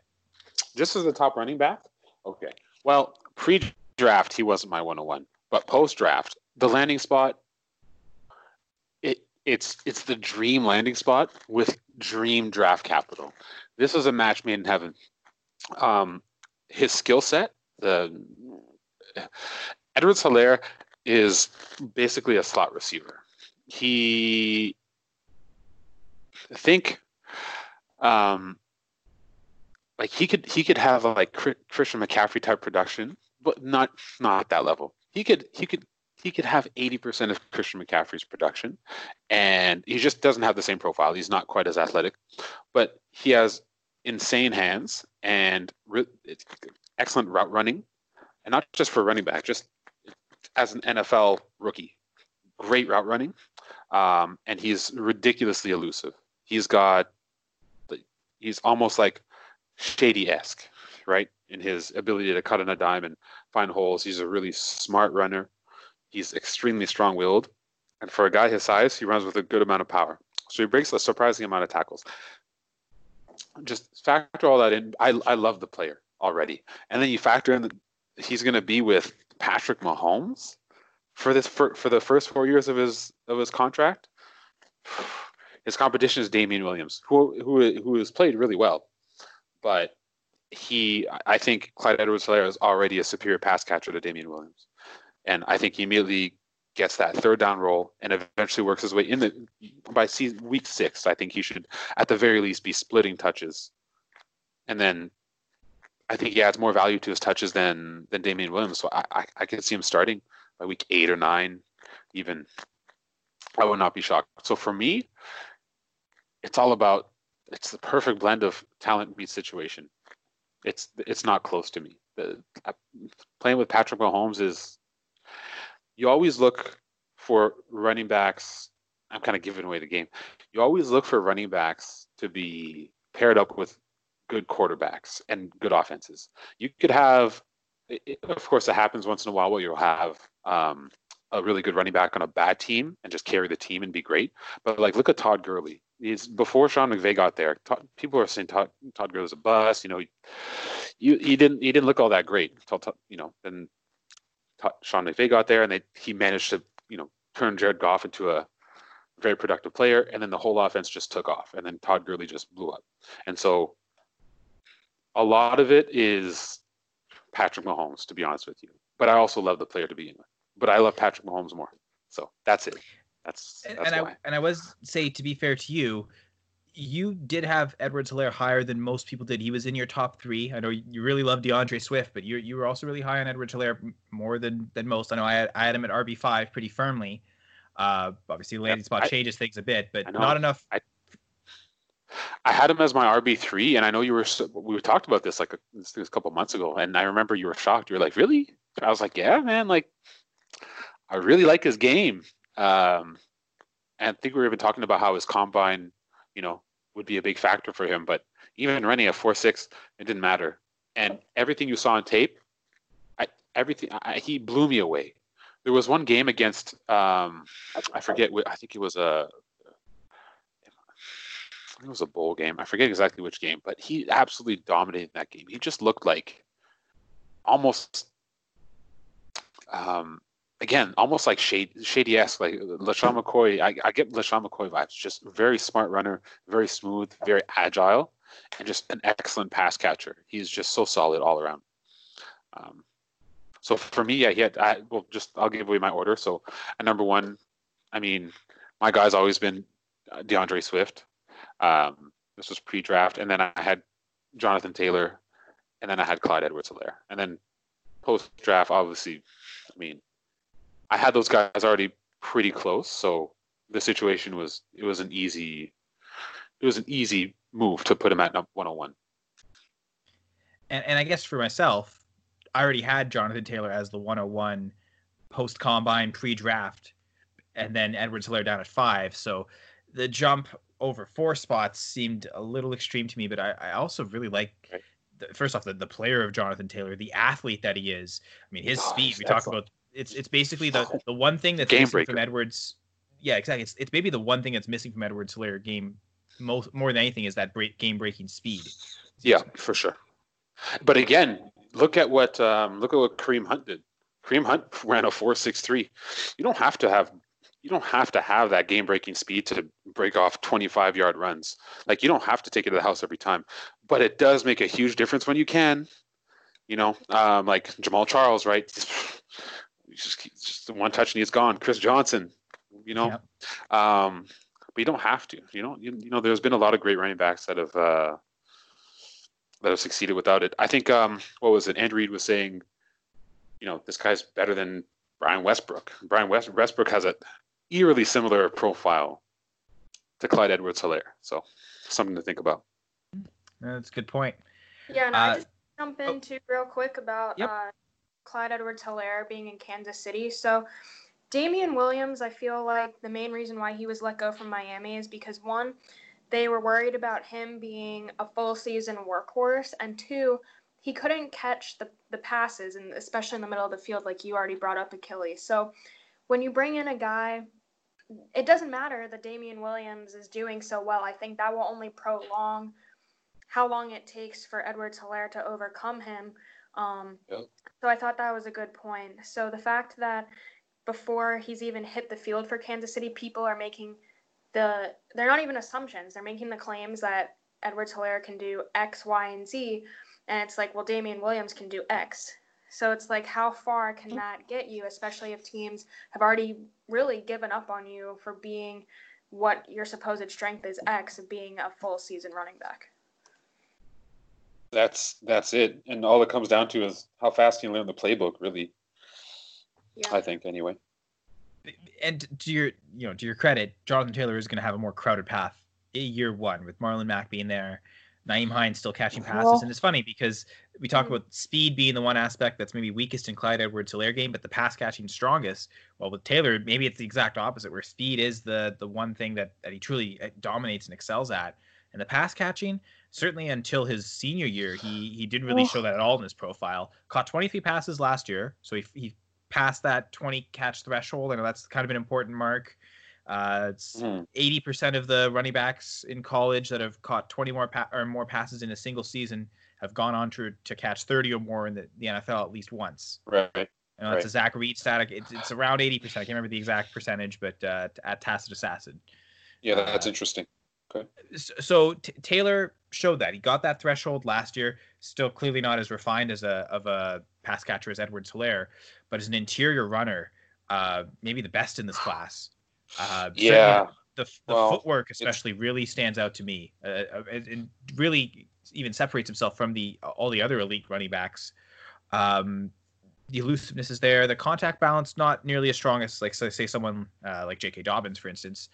Just as the top running back? Okay. Well, pre-draft he wasn't my 101, but post-draft, the landing spot it it's it's the dream landing spot with dream draft capital. This is a match made in heaven. Um, his skill set, the Edwards-Helaire is basically a slot receiver. He I think um, like he could he could have a, like Christian McCaffrey type production, but not not at that level. He could he could he could have 80% of Christian McCaffrey's production and he just doesn't have the same profile. He's not quite as athletic, but he has insane hands and re- excellent route running and not just for running back, just as an NFL rookie. Great route running. Um, and he's ridiculously elusive. He's got he's almost like Shady esque, right? In his ability to cut on a dime and find holes. He's a really smart runner. He's extremely strong willed. And for a guy his size, he runs with a good amount of power. So he breaks a surprising amount of tackles. Just factor all that in. I, I love the player already. And then you factor in that he's going to be with Patrick Mahomes for this for, for the first four years of his of his contract. His competition is Damien Williams, who who who has played really well but he, I think Clyde Edwards-Helaire is already a superior pass catcher to Damien Williams, and I think he immediately gets that third down role and eventually works his way in the by season, week six. I think he should, at the very least, be splitting touches, and then I think he adds more value to his touches than than Damien Williams. So I I, I could see him starting by week eight or nine, even. I would not be shocked. So for me, it's all about it's the perfect blend of talent meets situation. It's it's not close to me. The, uh, playing with Patrick Mahomes is you always look for running backs. I'm kind of giving away the game. You always look for running backs to be paired up with good quarterbacks and good offenses. You could have, it, of course, it happens once in a while where you'll have um, a really good running back on a bad team and just carry the team and be great. But like, look at Todd Gurley before Sean McVay got there. Todd, people are saying Todd, Todd Gurley's a bust. You know, he, he, he didn't he didn't look all that great until you know then Todd, Sean McVay got there and they he managed to you know turn Jared Goff into a very productive player, and then the whole offense just took off, and then Todd Gurley just blew up, and so a lot of it is Patrick Mahomes, to be honest with you. But I also love the player to begin with. But I love Patrick Mahomes more. So that's it. That's, that's and, why. I and I was say to be fair to you, you did have Edwards-Helaire higher than most people did. He was in your top three. I know you really love D'Andre Swift, but you you were also really high on Edwards-Helaire more than than most. I know I had, I had him at RB five pretty firmly. Uh, obviously, landing spot I, changes things a bit, but not enough. I, I had him as my RB three, and I know you were. We talked about this like a, this a couple months ago, and I remember you were shocked. You were like, "Really?" I was like, "Yeah, man. Like, I really like his game." Um, and I think we were even talking about how his combine, you know, would be a big factor for him. But even running a four six, it didn't matter. And everything you saw on tape, I, everything I, he blew me away. there was one game against um, I forget. I think it was a it was a bowl game. I forget exactly which game, but he absolutely dominated that game. He just looked like almost um, again, almost like Shady esque, like LeSean McCoy. I, I get LeSean McCoy vibes. Just very smart runner, very smooth, very agile, and just an excellent pass catcher. He's just so solid all around. Um, so for me, yeah, he had. I well, just I'll give away my order. So at number one, I mean, my guy's always been D'Andre Swift. Um, this was pre-draft, and then I had Jonathan Taylor, and then I had Clyde Edwards-Helaire, and then post-draft, obviously, I mean, I had those guys already pretty close, so the situation was it was an easy it was an easy move to put him at 101. And and I guess for myself, I already had Jonathan Taylor as the 101 post combine pre draft, and then Edwards-Helaire down at five. So the jump over four spots seemed a little extreme to me, but I, I also really like. The, first off, the, the player of Jonathan Taylor, the athlete that he is. I mean, his oh, speed. We talk about it's it's basically the the one thing that's game missing breaker. from Edwards. Yeah, exactly. It's it's maybe the one thing that's missing from Edwards-Helaire game most more than anything is that break, game breaking speed. Yeah, for sure. But again, look at what um, look at what Kareem Hunt did. Kareem Hunt ran a four six three. You don't have to have you don't have to have that game breaking speed to break off 25 yard runs. Like you don't have to take it to the house every time, but it does make a huge difference when you can. You know, um, like Jamaal Charles, right? Just, just one touch and he's gone. Chris Johnson, you know, um, but you don't have to. You know, you, you know, there's been a lot of great running backs that have uh, that have succeeded without it. I think um, what was it? Andrew Reid was saying, you know, this guy's better than Brian Westbrook. Brian West, Westbrook has a eerily similar profile to Clyde Edwards-Helaire. So something to think about. That's a good point. Yeah, and Uh, I just jump into real quick about Yep. uh, Clyde Edwards-Helaire being in Kansas City. So, Damien Williams, I feel like the main reason why he was let go from Miami is because one, they were worried about him being a full season workhorse, and two, he couldn't catch the, the passes, and especially in the middle of the field, like you already brought up Achilles. So, when you bring in a guy, it doesn't matter that Damien Williams is doing so well. I think that will only prolong how long it takes for Edwards-Helaire to overcome him. Um, So I thought that was a good point. So the fact that before he's even hit the field for Kansas City, people are making the they're not even assumptions. They're making the claims that Edwards-Helaire can do X, Y, and Z, and it's like, well, Damien Williams can do X. So it's like, how far can that get you, especially if teams have already really given up on you for being what your supposed strength is X of being a full season running back. That's that's it, and all it comes down to is how fast you learn the playbook. Really, Yeah. I think anyway. and to your you know to your credit, Jonathan Taylor is going to have a more crowded path in year one with Marlon Mack being there, Nyheim Hines still catching passes, Well- and it's funny because we talk about speed being the one aspect that's maybe weakest in Clyde Edwards-Helaire game, but the pass catching strongest. Well, with Taylor, maybe it's the exact opposite, where speed is the the one thing that that he truly uh, dominates and excels at, and the pass catching. Certainly until his senior year, he he didn't really show that at all in his profile. Caught 23 passes last year, so he, he passed that 20 catch threshold. I know that's kind of an important mark. Uh, it's Mm-hmm. 80% of the running backs in college that have caught 20 more pa- or more passes in a single season have gone on to, to catch 30 or more in the, the NFL at least once. Right. You know, that's Right. a Zach Reed stat. It's, it's around 80%. I can't remember the exact percentage, but uh, at Tacit Assassin. Yeah, that's Uh, interesting. Okay. S- So t- Taylor showed that he got that threshold last year. Still clearly not as refined as a of a pass catcher as Edwards-Helaire, but as an interior runner, uh, maybe the best in this class. Uh, Yeah. The, the Well, footwork especially really stands out to me, uh, uh, and, and really even separates himself from the all the other elite running backs. Um, the elusiveness is there. The contact balance not nearly as strong as like say someone uh, like J.K. Dobbins, for instance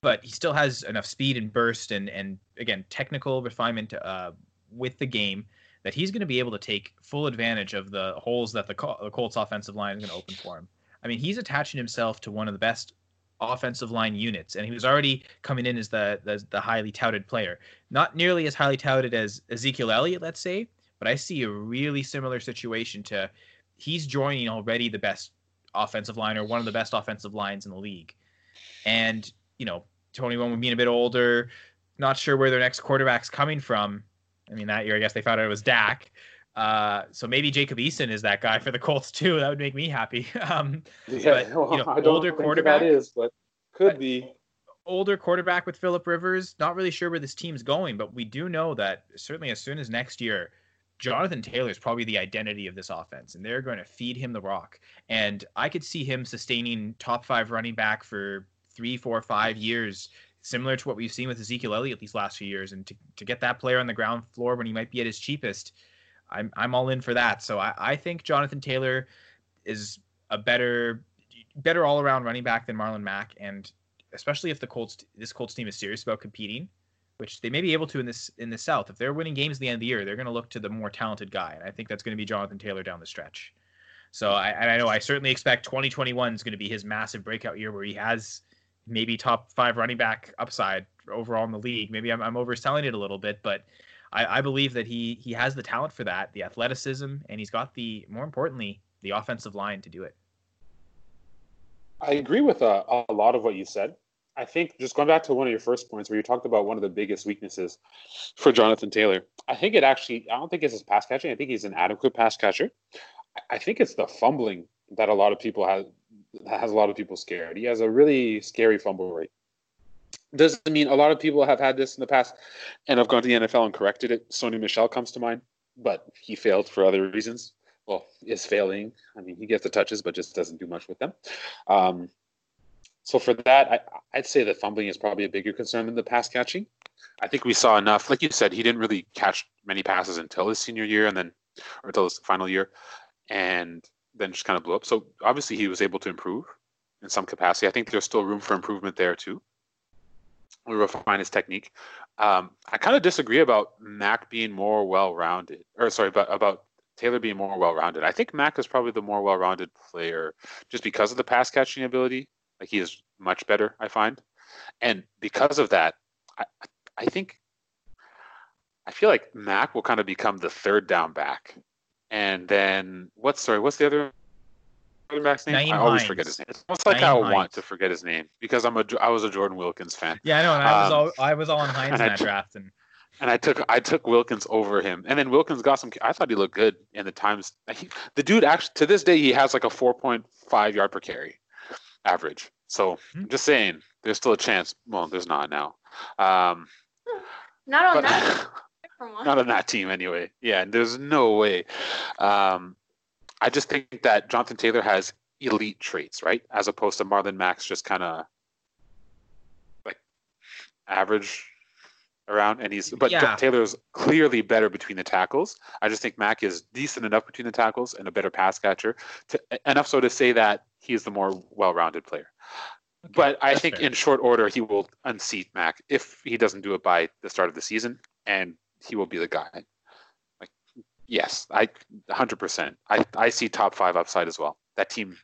but he still has enough speed and burst and and again technical refinement uh, with the game that he's going to be able to take full advantage of the holes that the, Col- the Colts offensive line is going to open for him. I mean, he's attaching himself to one of the best offensive line units, and he was already coming in as the the, the highly touted player. Not nearly as highly touted as Ezekiel Elliott, let's say, but I see a really similar situation to he's joining already the best offensive line or one of the best offensive lines in the league. And, you know, Tony Romo being a bit older, not sure where their next quarterback's coming from. I mean, that year, I guess they found out it was Dak. Uh, so maybe Jacob Eason is that guy for the Colts too. That would make me happy. Um, yeah, but, well, you know, I don't older think quarterback that is, but could be. older quarterback with Philip Rivers. Not really sure where this team's going, but we do know that certainly as soon as next year, Jonathan Taylor is probably the identity of this offense, and they're going to feed him the rock. And I could see him sustaining top five running back for three, four, five years, similar to what we've seen with Ezekiel Elliott these last few years. And to, to get that player on the ground floor when he might be at his cheapest, I'm I'm all in for that. So I, I think Jonathan Taylor is a better better all around running back than Marlon Mack, and especially if the Colts this Colts team is serious about competing, which they may be able to in this in the South. If they're winning games at the end of the year, they're going to look to the more talented guy, and I think that's going to be Jonathan Taylor down the stretch. So I, I know I certainly expect 2021 is going to be his massive breakout year where he has maybe top five running back upside overall in the league. Maybe I'm, I'm overselling it a little bit, but I, I believe that he he has the talent for that, the athleticism, and he's got the more importantly the offensive line to do it. I agree with uh, a lot of what you said. I think just going back to one of your first points where you talked about one of the biggest weaknesses for Jonathan Taylor, I think it actually, I don't think it's his pass catching. I think he's an adequate pass catcher. I think it's the fumbling that a lot of people have, has a lot of people scared. He has a really scary fumble rate. Doesn't mean a lot of people have had this in the past and have gone to the NFL and corrected it. Sony Michel comes to mind, but he failed for other reasons well, is failing. I mean, he gets the touches, but just doesn't do much with them. Um, so for that, I, would say that fumbling is probably a bigger concern than the pass catching. I think we saw enough. Like you said, he didn't really catch many passes until his senior year, and then or until his final year, and then just kind of blew up. So obviously, he was able to improve in some capacity. I think there's still room for improvement there too. We refine his technique. Um, I kind of disagree about Mack being more well-rounded, or sorry, about about Taylor being more well-rounded. I think Mack is probably the more well-rounded player just because of the pass catching ability. Like he is much better, I find, and because of that, I, I think I feel like Mack will kind of become the third down back, and then what's sorry, what's the other back's name? Nyheim I always Hines. forget his name. It's almost like Nyheim I Hines. want to forget his name because I'm a I was a Jordan Wilkins fan. Yeah, I know. And I was Um, all I was all on Hines in and I that draft, and and I took I took Wilkins over him, and then Wilkins got some. I thought he looked good in the times. He, the dude actually to this day he has like a four point five yard per carry average. So I'm just saying, there's still a chance. Well, there's not now. Um, Not on but that. for one. not on that team anyway. Yeah, and there's no way. Um, I just think that Jonathan Taylor has elite traits, right, as opposed to Marlon Mack's, just kind of like average around. And he's but Yeah. Taylor's clearly better between the tackles. I just think Mack is decent enough between the tackles and a better pass catcher, to, enough so to say that he's the more well-rounded player. but I think fair. in short order he will unseat Mack if he doesn't do it by the start of the season, and he will be the guy. Like, yes, I 100%. I I see top five upside as well. That team,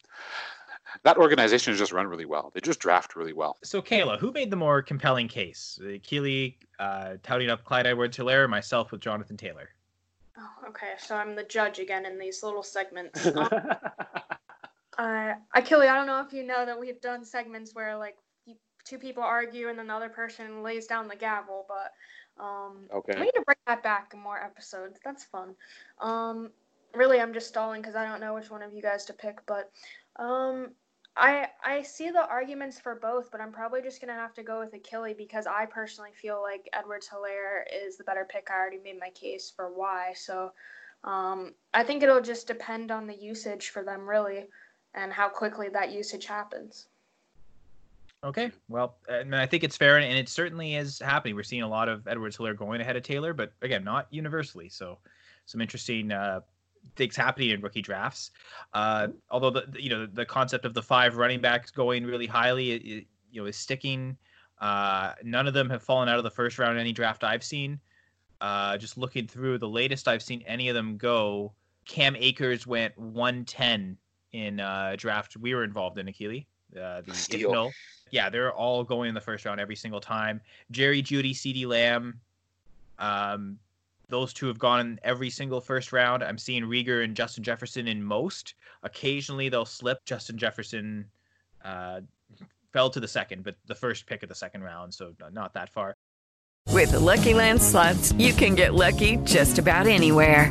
that organization has just run really well. They just draft really well. so Kayla, who made the more compelling case? Uh, Keely uh, touting up Clyde Edwards-Helaire, or myself with Jonathan Taylor. Oh, okay, so I'm the judge again in these little segments. Um, uh, Akili, I don't know if you know that we've done segments where like you, two people argue and then the other person lays down the gavel, but um, Okay. we need to bring that back in more episodes. That's fun. Um, really, I'm just stalling because I don't know which one of you guys to pick, but um, I I see the arguments for both, but I'm probably just gonna have to go with Akili because I personally feel like Edwards Helaire is the better pick. I already made my case for why, so um, I think it'll just depend on the usage for them really, and how quickly that usage happens. Okay, well, I, mean, I think it's fair, and it certainly is happening. We're seeing a lot of Edwards Helaire going ahead of Taylor, but again, not universally. So, some interesting uh, things happening in rookie drafts. Uh, although the the- you know the concept of the five running backs going really highly, it, it, you know, is sticking. Uh, none of them have fallen out of the first round in any draft I've seen. Uh, just looking through the latest I've seen any of them go. Cam Akers went 110 in uh, draft we were involved in, Akili. Uh, the Steal. Ifnal. Yeah, they're all going in the first round every single time. Jerry Jeudy, CeeDee Lamb, um, those two have gone in every single first round. I'm seeing Reagor and Justin Jefferson in most. Occasionally they'll slip. Justin Jefferson uh, fell to the second, but the first pick of the second round, so not that far. With the Lucky Land slots, you can get lucky just about anywhere.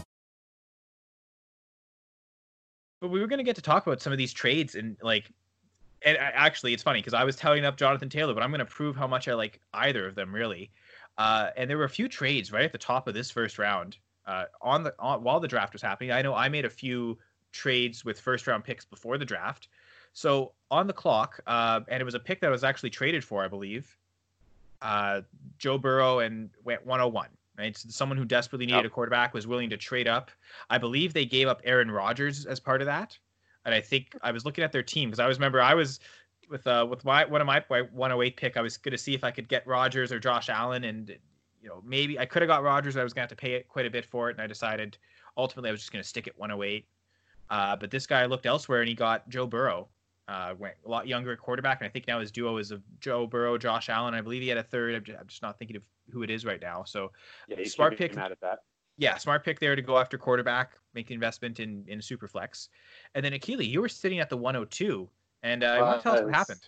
But we were going to get to talk about some of these trades and like, and actually, it's funny because I was telling up Jonathan Taylor, but I'm going to prove how much I like either of them really. Uh, and there were a few trades right at the top of this first round uh, on the on, while the draft was happening. I know I made a few trades with first round picks before the draft. So on the clock, uh, and it was a pick that was actually traded for, I believe. Uh, Joe Burrow and went 101. Right, so someone who desperately needed yep. a quarterback was willing to trade up. I believe they gave up Aaron Rodgers as part of that, and I think I was looking at their team because I was remember I was with uh with my one of my 108 pick. I was going to see if I could get Rodgers or Josh Allen, and you know maybe I could have got Rodgers. I was going to have to pay it quite a bit for it, and I decided ultimately I was just going to stick at 108. Uh, but this guy looked elsewhere and he got Joe Burrow. Uh, went a lot younger at quarterback, and I think now his duo is of Joe Burrow, Josh Allen. I believe he had a third. I'm just, I'm just not thinking of who it is right now. So yeah, smart pick. Mad at that. Yeah, smart pick there to go after quarterback, make the investment in in Superflex, and then Akili, you were sitting at the 102, and uh, uh, want to tell us what happened.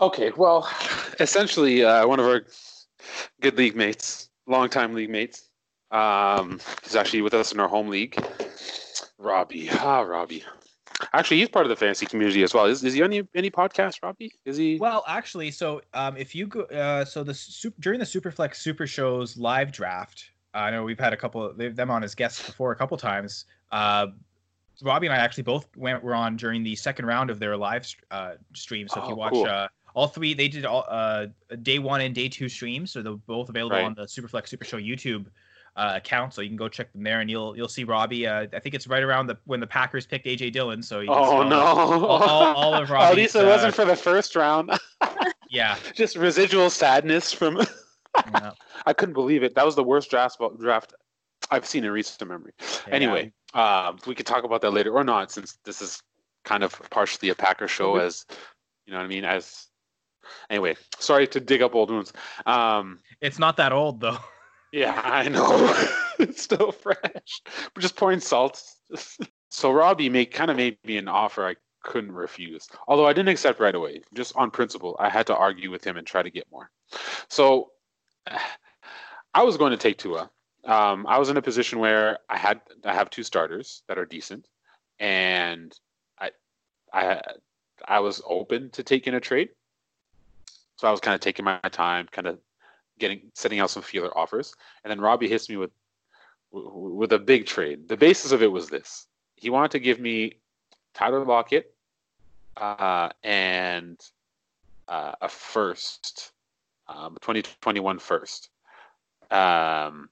Okay, well, essentially, uh, one of our good league mates, longtime league mates, um, he's actually with us in our home league. Robbie, ah, Robbie. Actually, he's part of the fantasy community as well. Is, is he on any, any podcast, Robbie? Is he? Well, actually, so um, if you go, uh, so the super, during the Superflex Super Shows live draft, I know we've had a couple of them on as guests before a couple times. Uh, Robbie and I actually both went were on during the second round of their live uh, stream. So if you oh, watch cool. uh, all three, they did all uh, day one and day two streams, so they're both available right. on the Superflex Super Show YouTube uh, account, so you can go check them there, and you'll you'll see Robbie. Uh, I think it's right around the when the Packers picked AJ Dillon. So oh no, all, all, all of Robbie. At least it uh, wasn't for the first round. yeah, just residual sadness from. yeah. I couldn't believe it. That was the worst draft draft I've seen in recent memory. Yeah. Anyway, um, we could talk about that later or not, since this is kind of partially a Packer show, as you know what I mean. As anyway, sorry to dig up old wounds. Um, it's not that old though. Yeah, I know. it's still fresh. We're just pouring salt. so Robbie made kind of made me an offer I couldn't refuse. Although I didn't accept right away, just on principle. I had to argue with him and try to get more. So I was going to take Tua. Um, I was in a position where I had I have two starters that are decent, and I I I was open to taking a trade. So I was kind of taking my time, kind of getting setting out some feeler offers, and then Robbie hits me with with a big trade. The basis of it was this: he wanted to give me Tyler Lockett uh, and uh, a first, um, 2021 first. Um,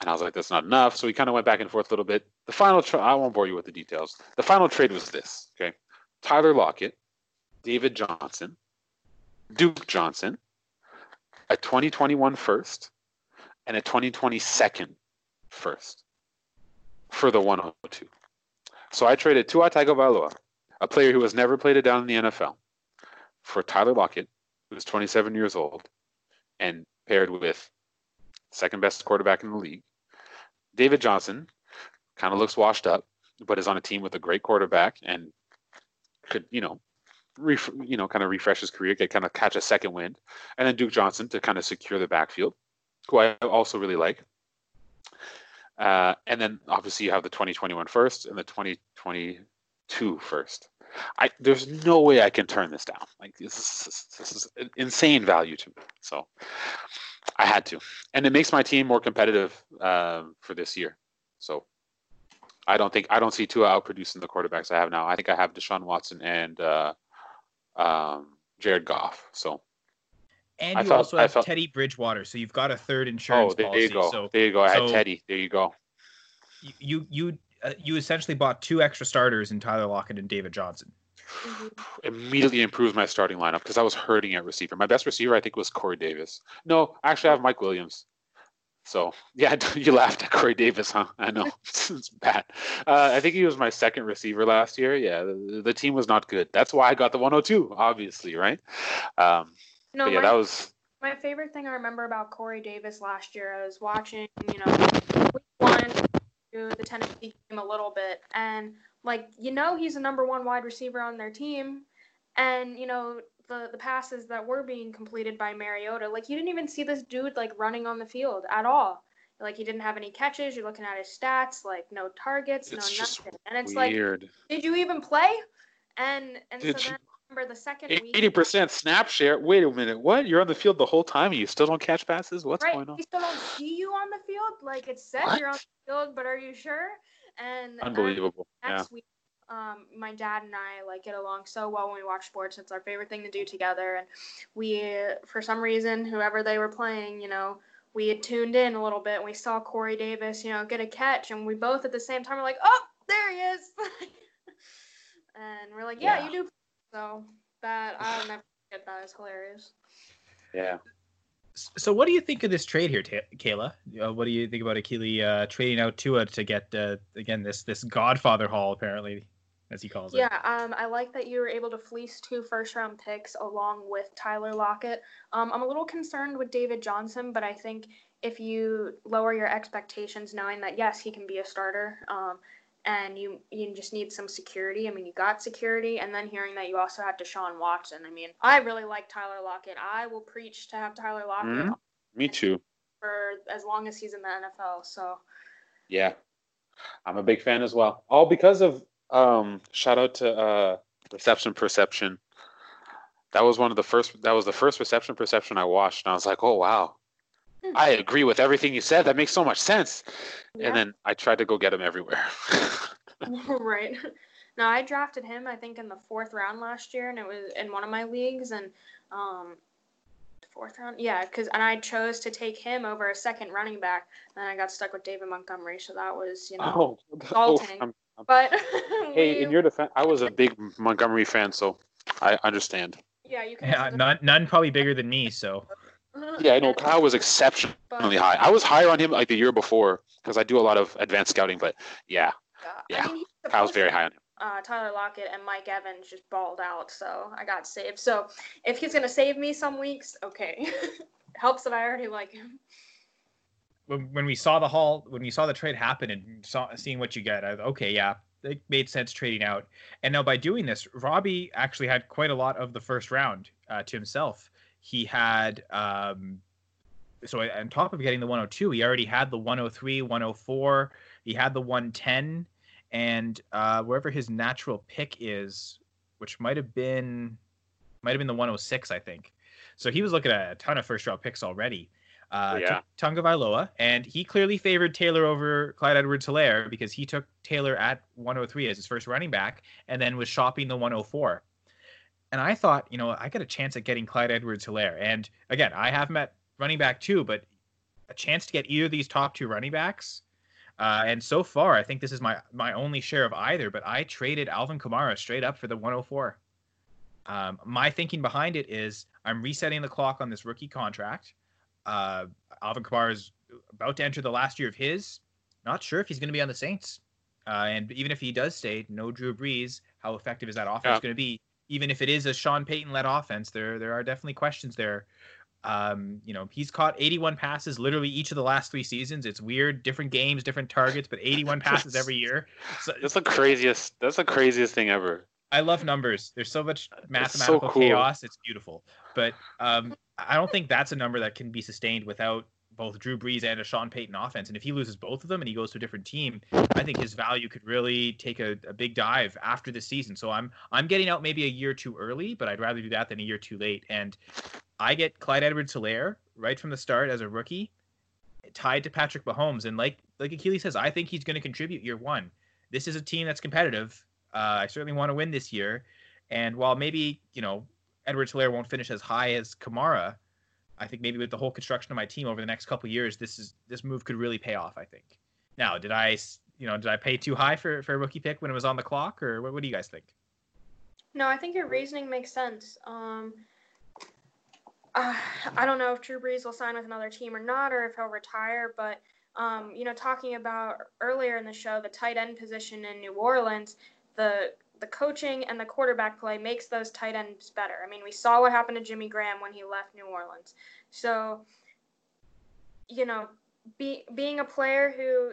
and I was like, that's not enough. So we kind of went back and forth a little bit. The final, tra- I won't bore you with the details. The final trade was this. Okay, Tyler Lockett, David Johnson, Duke Johnson, a 2021 first and a 2020 second first for the 102. So I traded Tua Tagovailoa, a player who has never played it down in the NFL, for Tyler Lockett, who's 27 years old, and paired with second best quarterback in the league. David Johnson kind of looks washed up, but is on a team with a great quarterback and could, you know, ref, you know, kind of refresh his career, get kind of catch a second wind, and then Duke Johnson to kind of secure the backfield, who I also really like. Uh, and then obviously you have the 2021 first and the 2022 first. I there's no way I can turn this down. Like this is, this is insane value to me. So I had to, and it makes my team more competitive um, for this year. So I don't think I don't see Tua outproducing the quarterbacks I have now. I think I have Deshaun Watson and uh, um, Jared Goff. So. And you felt, also have felt, Teddy Bridgewater, so you've got a third insurance oh, there policy. you go. So, there you go. I so had Teddy. There you go. You you uh, you essentially bought two extra starters in Tyler Lockett and David Johnson. Immediately improved my starting lineup because I was hurting at receiver. My best receiver, I think, was Corey Davis. No, actually, I have Mike Williams. So yeah, you laughed at Corey Davis, huh? I know it's bad. Uh, I think he was my second receiver last year. Yeah, the, the, team was not good. That's why I got the 102, obviously, right? Um, no, yeah, my, that was my favorite thing I remember about Corey Davis last year. I was watching, you know, week one the Tennessee game a little bit, and like you know, he's the number one wide receiver on their team, and you know the the passes that were being completed by Mariota, like you didn't even see this dude like running on the field at all. Like he didn't have any catches. You're looking at his stats, like no targets, it's no nothing. And it's weird. like, did you even play? And and Did so you- then I remember the second week. eighty percent snap share. Wait a minute, what? You're on the field the whole time and you still don't catch passes? What's right, going on? we still don't see you on the field. Like it says What? you're on the field, but are you sure? And um, Unbelievable. Yeah. next week, um, my dad and I like get along so well when we watch sports. It's our favorite thing to do together, and we, for some reason, whoever they were playing, you know, we had tuned in a little bit. and We saw Corey Davis, you know, get a catch, and we both at the same time were like, "Oh, there he is!" and we're like, "Yeah, Yeah. you do." So that I'll never forget that. It's hilarious. Yeah. So what do you think of this trade here, Ta- Kayla? Uh, what do you think about Akili uh, trading out Tua to get uh, again this this Godfather haul apparently, as he calls it? Yeah, um, I like that you were able to fleece two first round picks along with Tyler Lockett. Um, I'm a little concerned with David Johnson, but I think if you lower your expectations, knowing that yes, he can be a starter, um, and you you just need some security. I mean, you got security, and then hearing that you also had Deshaun Watson. I mean, I really like Tyler Lockett. I will preach to have Tyler Lockett Mhm. Me too. for as long as he's in the NFL. So Yeah. I'm a big fan as well. All because of um shout out to uh Reception Perception. That was one of the first that was the first reception perception I watched and I was like, "Oh wow. I agree with everything you said. That makes so much sense." Yeah. And then I tried to go get him everywhere. right. No, I drafted him I think in the fourth round last year, and it was in one of my leagues, and um, fourth round, yeah, because and I chose to take him over a second running back, and I got stuck with David Montgomery, so that was you know oh, oh, salting. I'm- I'm- but hey, we- in your defense, I was a big Montgomery fan, so I understand. yeah, you can. Yeah, none none probably bigger than me. So Yeah, I know Kyle was exceptionally high. I was higher on him like the year before because I do a lot of advanced scouting. But yeah, yeah, I mean, Kyle's very high on him. uh, Tyler Lockett and Mike Evans just balled out, so I got saved. So if he's gonna save me some weeks, okay, helps that I already like him. When, we saw the haul, when we saw the trade happen and saw seeing what you get, I, okay, yeah, it made sense trading out. And now by doing this, Robbie actually had quite a lot of the first round uh, to himself. He had um, so on top of getting the 102, he already had the 103, 104. He had the 110, and uh, wherever his natural pick is, which might have been might have been the 106, I think. So he was looking at a ton of first round picks already. Uh, Yeah. took Tua Tagovailoa, and he clearly favored Taylor over Clyde Edwards Helaire because he took Taylor at 103 as his first running back and then was shopping the 104. And I thought, you know, I got a chance at getting Clyde Edwards Helaire. And again, I have met running back too, but a chance to get either of these top two running backs. Uh, and so far, I think this is my my only share of either. But I traded Alvin Kamara straight up for the 104. Um, my thinking behind it is I'm resetting the clock on this rookie contract. Uh, Alvin Kamara is about to enter the last year of his. Not sure if he's going to be on the Saints. Uh, and even if he does stay, no Drew Brees, how effective is that offense Yeah. going to be? Even if it is a Sean Payton led offense, there there are definitely questions there. Um, you know, he's caught 81 passes literally each of the last three seasons. It's weird, different games, different targets, but 81 passes every year. So That's the craziest. That's the craziest thing ever. I love numbers. There's so much mathematical cool. chaos. It's beautiful. But um, I don't think that's a number that can be sustained without both Drew Brees and a Sean Payton offense. And if he loses both of them and he goes to a different team, I think his value could really take a, a big dive after the season. So I'm I'm getting out maybe a year too early, but I'd rather do that than a year too late. And I get Clyde Edwards Helaire right from the start as a rookie, tied to Patrick Mahomes. And like like Achilles says, I think he's going to contribute year one. This is a team that's competitive. Uh, I certainly want to win this year. And while maybe, you know, Edwards Helaire won't finish as high as Kamara, I think maybe with the whole construction of my team over the next couple years, this is this move could really pay off. I think. Now, did I you know, did I pay too high for for a rookie pick when it was on the clock, or what, what do you guys think? No, I think your reasoning makes sense. Um, uh, I don't know if Drew Brees will sign with another team or not, or if he'll retire. But um, you know, talking about earlier in the show, the tight end position in New Orleans, the the coaching and the quarterback play makes those tight ends better. I mean, we saw what happened to Jimmy Graham when he left New Orleans. So, you know, be, being a player who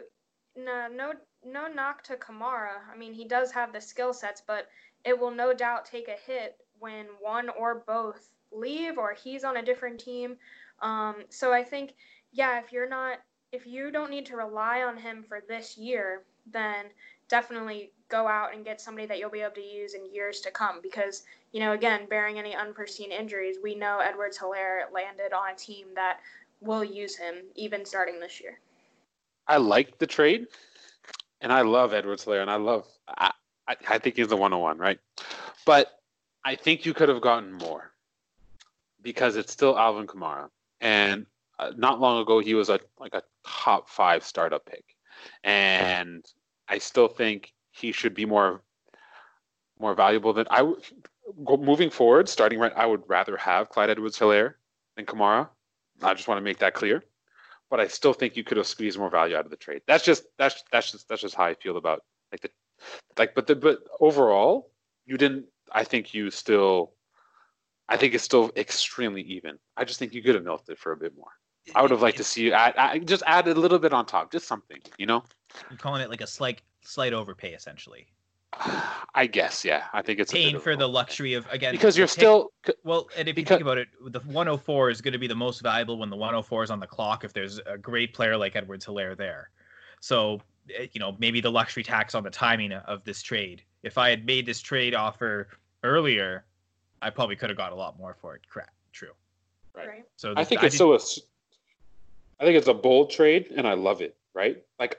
no no no knock to Kamara. I mean, he does have the skill sets, but it will no doubt take a hit when one or both leave or he's on a different team. Um, so I think, yeah, if you're not, if you don't need to rely on him for this year, then definitely go out and get somebody that you'll be able to use in years to come. Because, you know, again, bearing any unforeseen injuries, we know Edwards Helaire landed on a team that will use him even starting this year. I like the trade, and I love Edwards Helaire, and I love, I, I, I think he's the 101, right? But I think you could have gotten more because it's still Alvin Kamara. And uh, not long ago, he was a like a top five startup pick. And I still think he should be more more valuable than I. Moving forward, starting right, I would rather have Clyde Edwards Helaire than Kamara. I just want to make that clear. But I still think you could have squeezed more value out of the trade. That's just that's that's just that's just how I feel about like the like but the but overall you didn't I think you still I think it's still extremely even. I just think you could have milked it for a bit more. I would have liked to see you add, add just add a little bit on top, just something, you know. I'm calling it like a slight slight overpay, essentially. I guess, yeah. I think it's paying for the luxury of again because you're still well. And if you think about it, the 104 is going to be the most valuable when the 104 is on the clock. If there's a great player like Edwards Helaire there, so eh, you know maybe the luxury tax on the timing of this trade. If I had made this trade offer earlier, I probably could have got a lot more for it. Correct. True. Right. So this, I think it's I so. I think it's a bold trade, and I love it. Right. Like,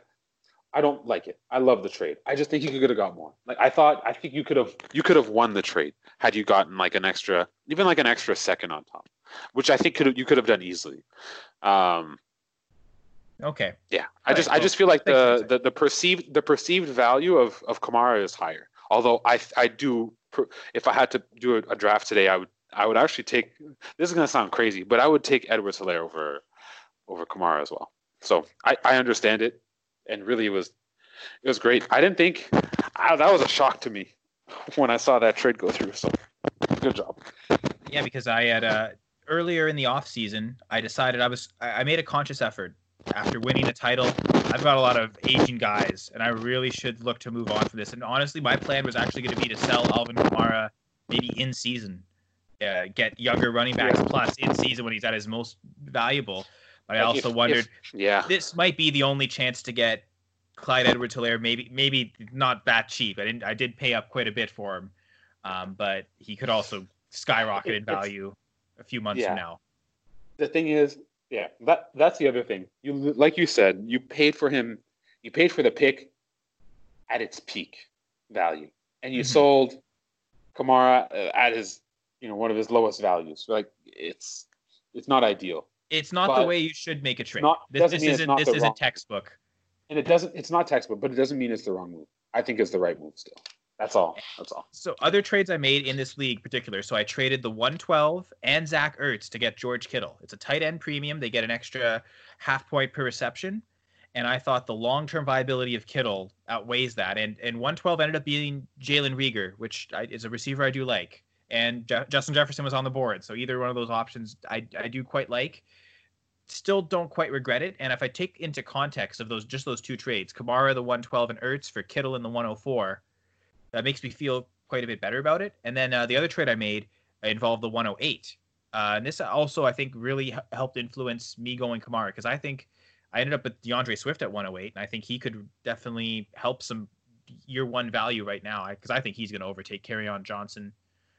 I don't like it. I love the trade. I just think you could have got more. Like I thought. I think you could have. You could have won the trade had you gotten like an extra, even like an extra second on top, which I think could you could have done easily. Um, okay. Yeah. I just I just feel like the, the the perceived the perceived value of of Kamara is higher. Although I I do if I had to do a, a, draft today, I would I would actually take. This is gonna sound crazy, but I would take Edwards Helaire over over Kamara as well. So I, I understand it, and really it was it was great. I didn't think I, that was a shock to me when I saw that trade go through. So good job. Yeah, because I had uh, earlier in the off season, I decided I was I made a conscious effort after winning a title. I've got a lot of aging guys, and I really should look to move on for this. And honestly, my plan was actually going to be to sell Alvin Kamara maybe in season, uh, get younger running backs plus in season when he's at his most valuable. But I also if, wondered, if, yeah, this might be the only chance to get Clyde Edwards Helaire. Maybe, maybe not that cheap. I didn't. I did pay up quite a bit for him, um, but he could also skyrocket in value a few months yeah. from now. The thing is, yeah, that that's the other thing. You like you said, you paid for him. You paid for the pick at its peak value, and you mm-hmm. sold Kamara uh, at his, you know, one of his lowest values. Like it's it's not ideal. It's not but the way you should make a trade. Not, this, this isn't this isn't textbook. And it doesn't. It's not textbook, but it doesn't mean it's the wrong move. I think it's the right move still. That's all. That's all. So other trades I made in this league, particular. So I traded the 112 and Zach Ertz to get George Kittle. It's a tight end premium. They get an extra half point per reception, and I thought the long term viability of Kittle outweighs that. And and 112 ended up being Jalen Reagor, which I, is a receiver I do like. And Je- Justin Jefferson was on the board, so either one of those options I I do quite like. Still don't quite regret it. And if I take into context of those just those two trades, Kamara the 112 and Ertz for Kittle in the 104 that makes me feel quite a bit better about it. And then uh, the other trade I made involved the 108. Uh, and this also, I think, really helped influence me going Kamara because I think I ended up with D'Andre Swift at 108, and I think he could definitely help some year one value right now because I think he's going to overtake Kerryon Johnson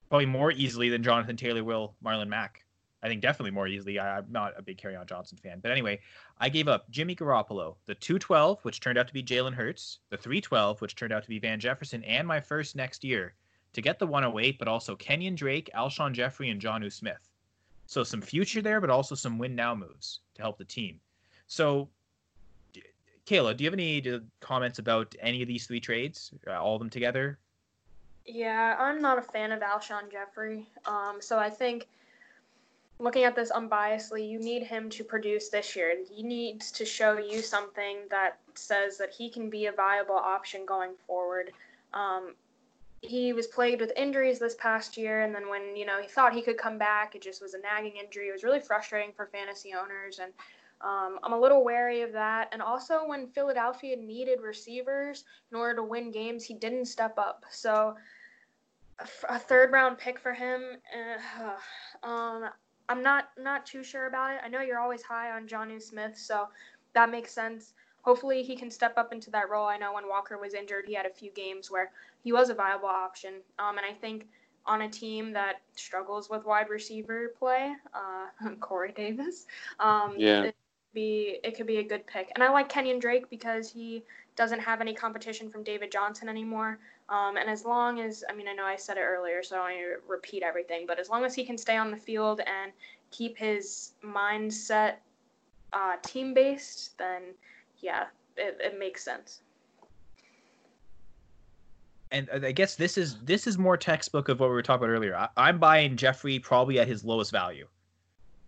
probably more easily than Jonathan Taylor will Marlon Mack. I think definitely more easily. I, am not a big Kerryon Johnson fan, but anyway, I gave up Jimmy Garoppolo, the 212, which turned out to be Jalen Hurts, the 312, which turned out to be Van Jefferson, and my first next year to get the 108, but also Kenyan Drake, Alshon Jeffery, and Jonnu Smith. So some future there, but also some win now moves to help the team. So Kayla, do you have any comments about any of these three trades? Uh, all of them together? Yeah, I'm not a fan of Alshon Jeffery. Um, so I think looking at this unbiasedly, you need him to produce this year. He needs to show you something that says that he can be a viable option going forward. Um, he was plagued with injuries this past year, and then when you know he thought he could come back, it just was a nagging injury. It was really frustrating for fantasy owners, and um, I'm a little wary of that. And also, when Philadelphia needed receivers in order to win games, he didn't step up. So, a, third round pick for him, uh, um, I'm not not too sure about it. I know you're always high on Jonnu Smith, so that makes sense. Hopefully, he can step up into that role. I know when Walker was injured, he had a few games where he was a viable option. Um, and I think on a team that struggles with wide receiver play, uh, Corey Davis, um, yeah. it, be it could be a good pick. And I like Kenyan Drake because he doesn't have any competition from David Johnson anymore. Um, and as long as, I mean, I know I said it earlier, so I don't repeat everything, but as long as he can stay on the field and keep his mindset uh, team based, then yeah, it, it makes sense. And I guess this is this is more textbook of what we were talking about earlier. I, am buying Jeffery probably at his lowest value.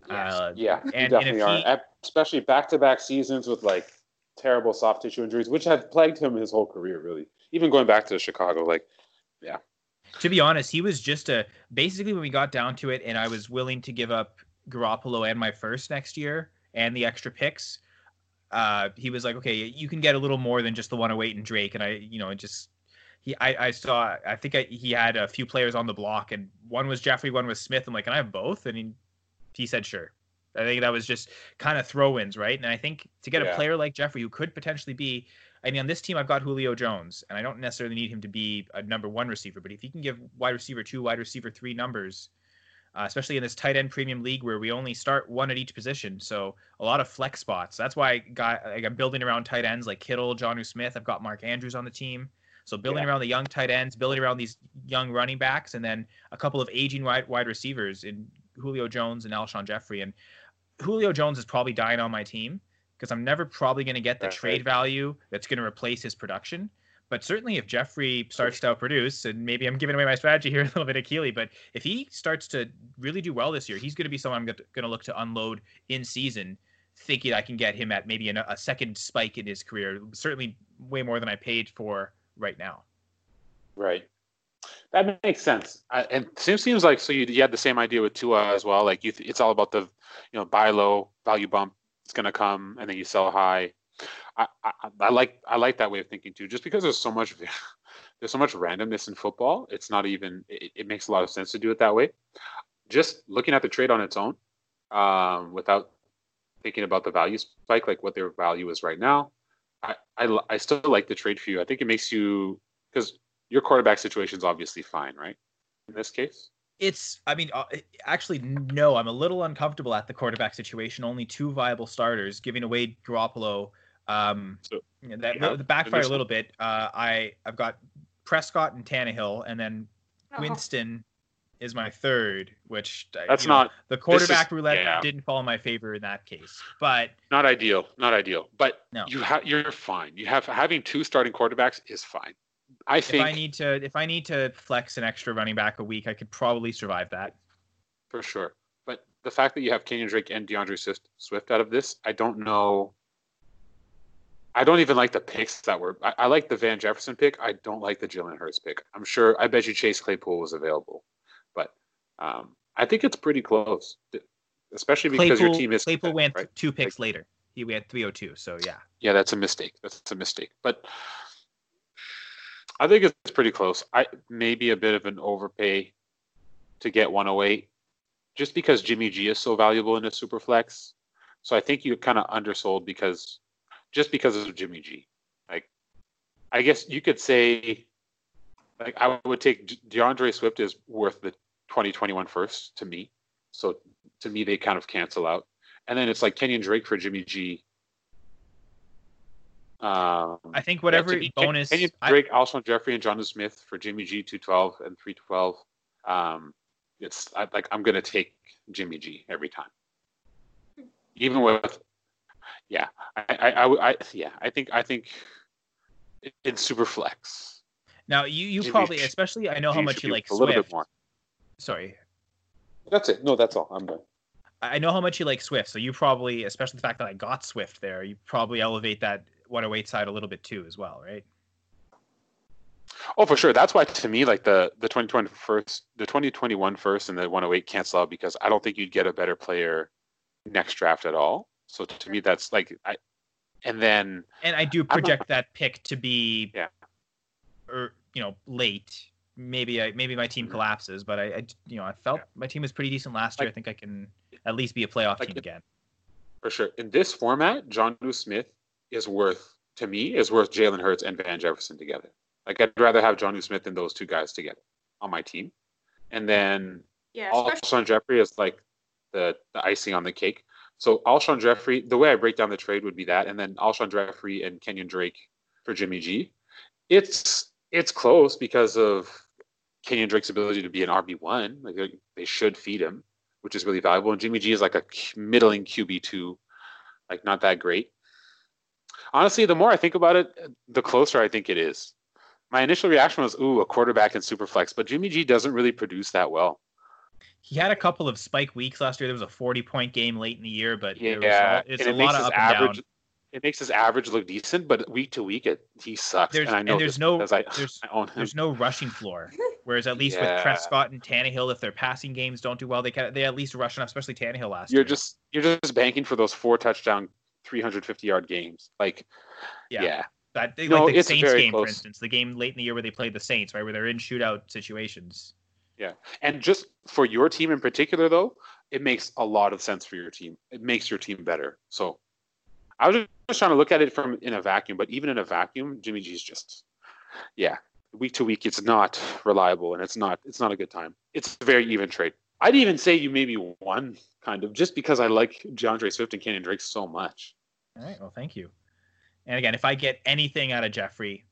Yes. Uh, yeah, and, definitely and are. He, Especially back-to-back seasons with like terrible soft tissue injuries, which have plagued him his whole career, really. Even going back to Chicago, like, yeah. To be honest, he was just a basically when we got down to it, and I was willing to give up Garoppolo and my first next year and the extra picks. Uh, he was like, okay, you can get a little more than just the 108 and Drake, and I, you know, it just he I, I saw I think I, he had a few players on the block, and one was Jeffery, one was Smith. I'm like, can I have both? And he he said sure. I think that was just kind of throw-ins, right? And I think to get yeah. a player like Jeffery, who could potentially be, I mean, on this team, I've got Julio Jones, and I don't necessarily need him to be a number one receiver, but if he can give wide receiver two, wide receiver three numbers, uh, especially in this tight end premium league where we only start one at each position, so a lot of flex spots. That's why I got like, I'm building around tight ends like Kittle, Jonnu Smith. I've got Mark Andrews on the team. So building yeah. around the young tight ends, building around these young running backs, and then a couple of aging wide wide receivers in Julio Jones and Alshon Jeffery. And Julio Jones is probably dying on my team because I'm never probably going to get the trade value that's going to replace his production. But certainly, if Jeffery starts to outproduce, and maybe I'm giving away my strategy here a little bit, Akili, but if he starts to really do well this year, he's going to be someone I'm going to look to unload in season, thinking I can get him at maybe a, a second spike in his career. Certainly, way more than I paid for right now. Right. That makes sense. I, and it seems like so you, you had the same idea with Tua as well. Like you, th- it's all about the you know buy low, value bump. It's gonna come, and then you sell high. I, I, I like I like that way of thinking too. Just because there's so much there's so much randomness in football, it's not even it, it makes a lot of sense to do it that way. Just looking at the trade on its own, um, without thinking about the value spike, like what their value is right now, I, I, I still like the trade for you. I think it makes you because your quarterback situation is obviously fine, right? In this case, it's. I mean, uh, actually, no. I'm a little uncomfortable at the quarterback situation. Only two viable starters, giving away Garoppolo. Um, so, that yeah, the backfire a little bit. Uh, I I've got Prescott and Tannehill, and then oh. Winston is my third, which uh, that's not know, the quarterback is, roulette yeah. didn't fall in my favor in that case. But not ideal, not ideal. But no. you have you're fine. You have having two starting quarterbacks is fine. I think if I need to if I need to flex an extra running back a week, I could probably survive that. For sure. But the fact that you have Kenyan Drake and D'Andre Swift out of this, I don't know. I don't even like the picks that were. I, I like the Van Jefferson pick. I don't like the Jalen Hurts pick. I'm sure. I bet you Chase Claypool was available, but um, I think it's pretty close, especially because Claypool, your team is. Claypool went right? two picks like, later. He went 302. So yeah. Yeah, that's a mistake. That's a mistake. But I think it's pretty close. I maybe a bit of an overpay to get 108, just because Jimmy G is so valuable in a super flex. So I think you kind of undersold because just because of Jimmy G. Like, I guess you could say, like I would take D'Andre Swift is worth the 2021 first to me. So to me, they kind of cancel out. And then it's like Kenyan Drake for Jimmy G um, I think whatever yeah, bonus. Can, you break I, Alshon Jeffery and Jonnu Smith for Jimmy G two twelve and three twelve? Um, it's I, like I'm gonna take Jimmy G every time, even with yeah, I, I, I, I yeah, I think I think in super flex. Now you you Jimmy probably especially I know how much you like a little Swift. bit more. Sorry, That's it. No, that's all. I'm done. I know how much you like Swift, so you probably, especially the fact that I got Swift there, you probably elevate that 108 side a little bit too, as well, right? Oh, for sure. That's why to me, like the the 2020 first, the 2021 first, and the 108 cancel out because I don't think you'd get a better player next draft at all. So to me, that's like I, and then And I do project that pick to be, Yeah. or you know, late. Maybe I maybe my Mm-hmm. team collapses, but I, I you know I felt my team was pretty decent last year. I think I can at least be a playoff Like team it- again. for sure in this format, Jonnu Smith is worth to me is worth Jalen Hurts and Van Jefferson together. Like I'd rather have Jonnu Smith than those two guys together on my team, and then Yeah, Alshon Jeffery is like the the icing on the cake. So Alshon Jeffery, the way I break down the trade would be that, and then Alshon Jeffery and Kenyan Drake for Jimmy G. It's it's close because of Kenyan Drake's ability to be an RB one. Like they- they should feed him, which is really valuable. And Jimmy G is like a middling QB two, like not that great. Honestly, the more I think about it, the closer I think it is. My initial reaction was, "Ooh, a quarterback in Superflex," but Jimmy G doesn't really produce that well. He had a couple of spike weeks last year. There was a 40 point game late in the year, but it was Yeah, it's and a it makes lot of his up and average. down. It makes his average look decent, but week to week, it he sucks. There's and I know there's no I, there's I there's no rushing floor. Whereas at least Yeah. with Prescott and Tannehill, if their passing games don't do well, they can they at least rush enough, especially Tannehill last You're year. just you're just banking for those four touchdown, 350 yard games. Like, Yeah. yeah, That they, No, like the Saints game, for instance, the game late in the year where they played the Saints, right, where they're in shootout situations. Yeah. And just for your team in particular, though, it makes a lot of sense for your team. It makes your team better. So I was just trying to look at it from in a vacuum, but even in a vacuum, Jimmy G's just, yeah, week to week, it's not reliable and it's not it's not a good time. It's a very even trade. I'd even say you maybe won kind of just because I like D'Andre Swift and Kenyan Drake so much. All right, well, thank you. And again, if I get anything out of Jeffery,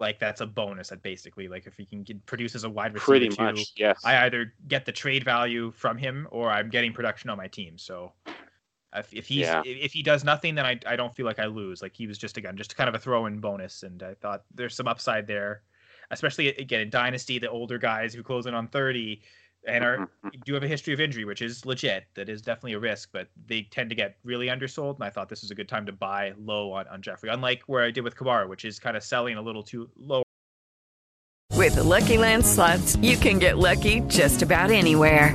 like that's a bonus. That basically, like if he can get, produce as a wide receiver, Pretty too, much, yes. I either get the trade value from him or I'm getting production on my team. So if, if he's Yeah. if, if he does nothing, then I, I don't feel like I lose. Like he was just again just kind of a throw in bonus, and I thought there's some upside there, especially again in dynasty, the older guys who close in on thirty and are Mm-hmm. do have a history of injury, which is legit. That is definitely a risk, but they tend to get really undersold. And I thought this was a good time to buy low on, on Jeffery, unlike where I did with Kamara, which is kind of selling a little too low. With the Lucky Land slots, you can get lucky just about anywhere.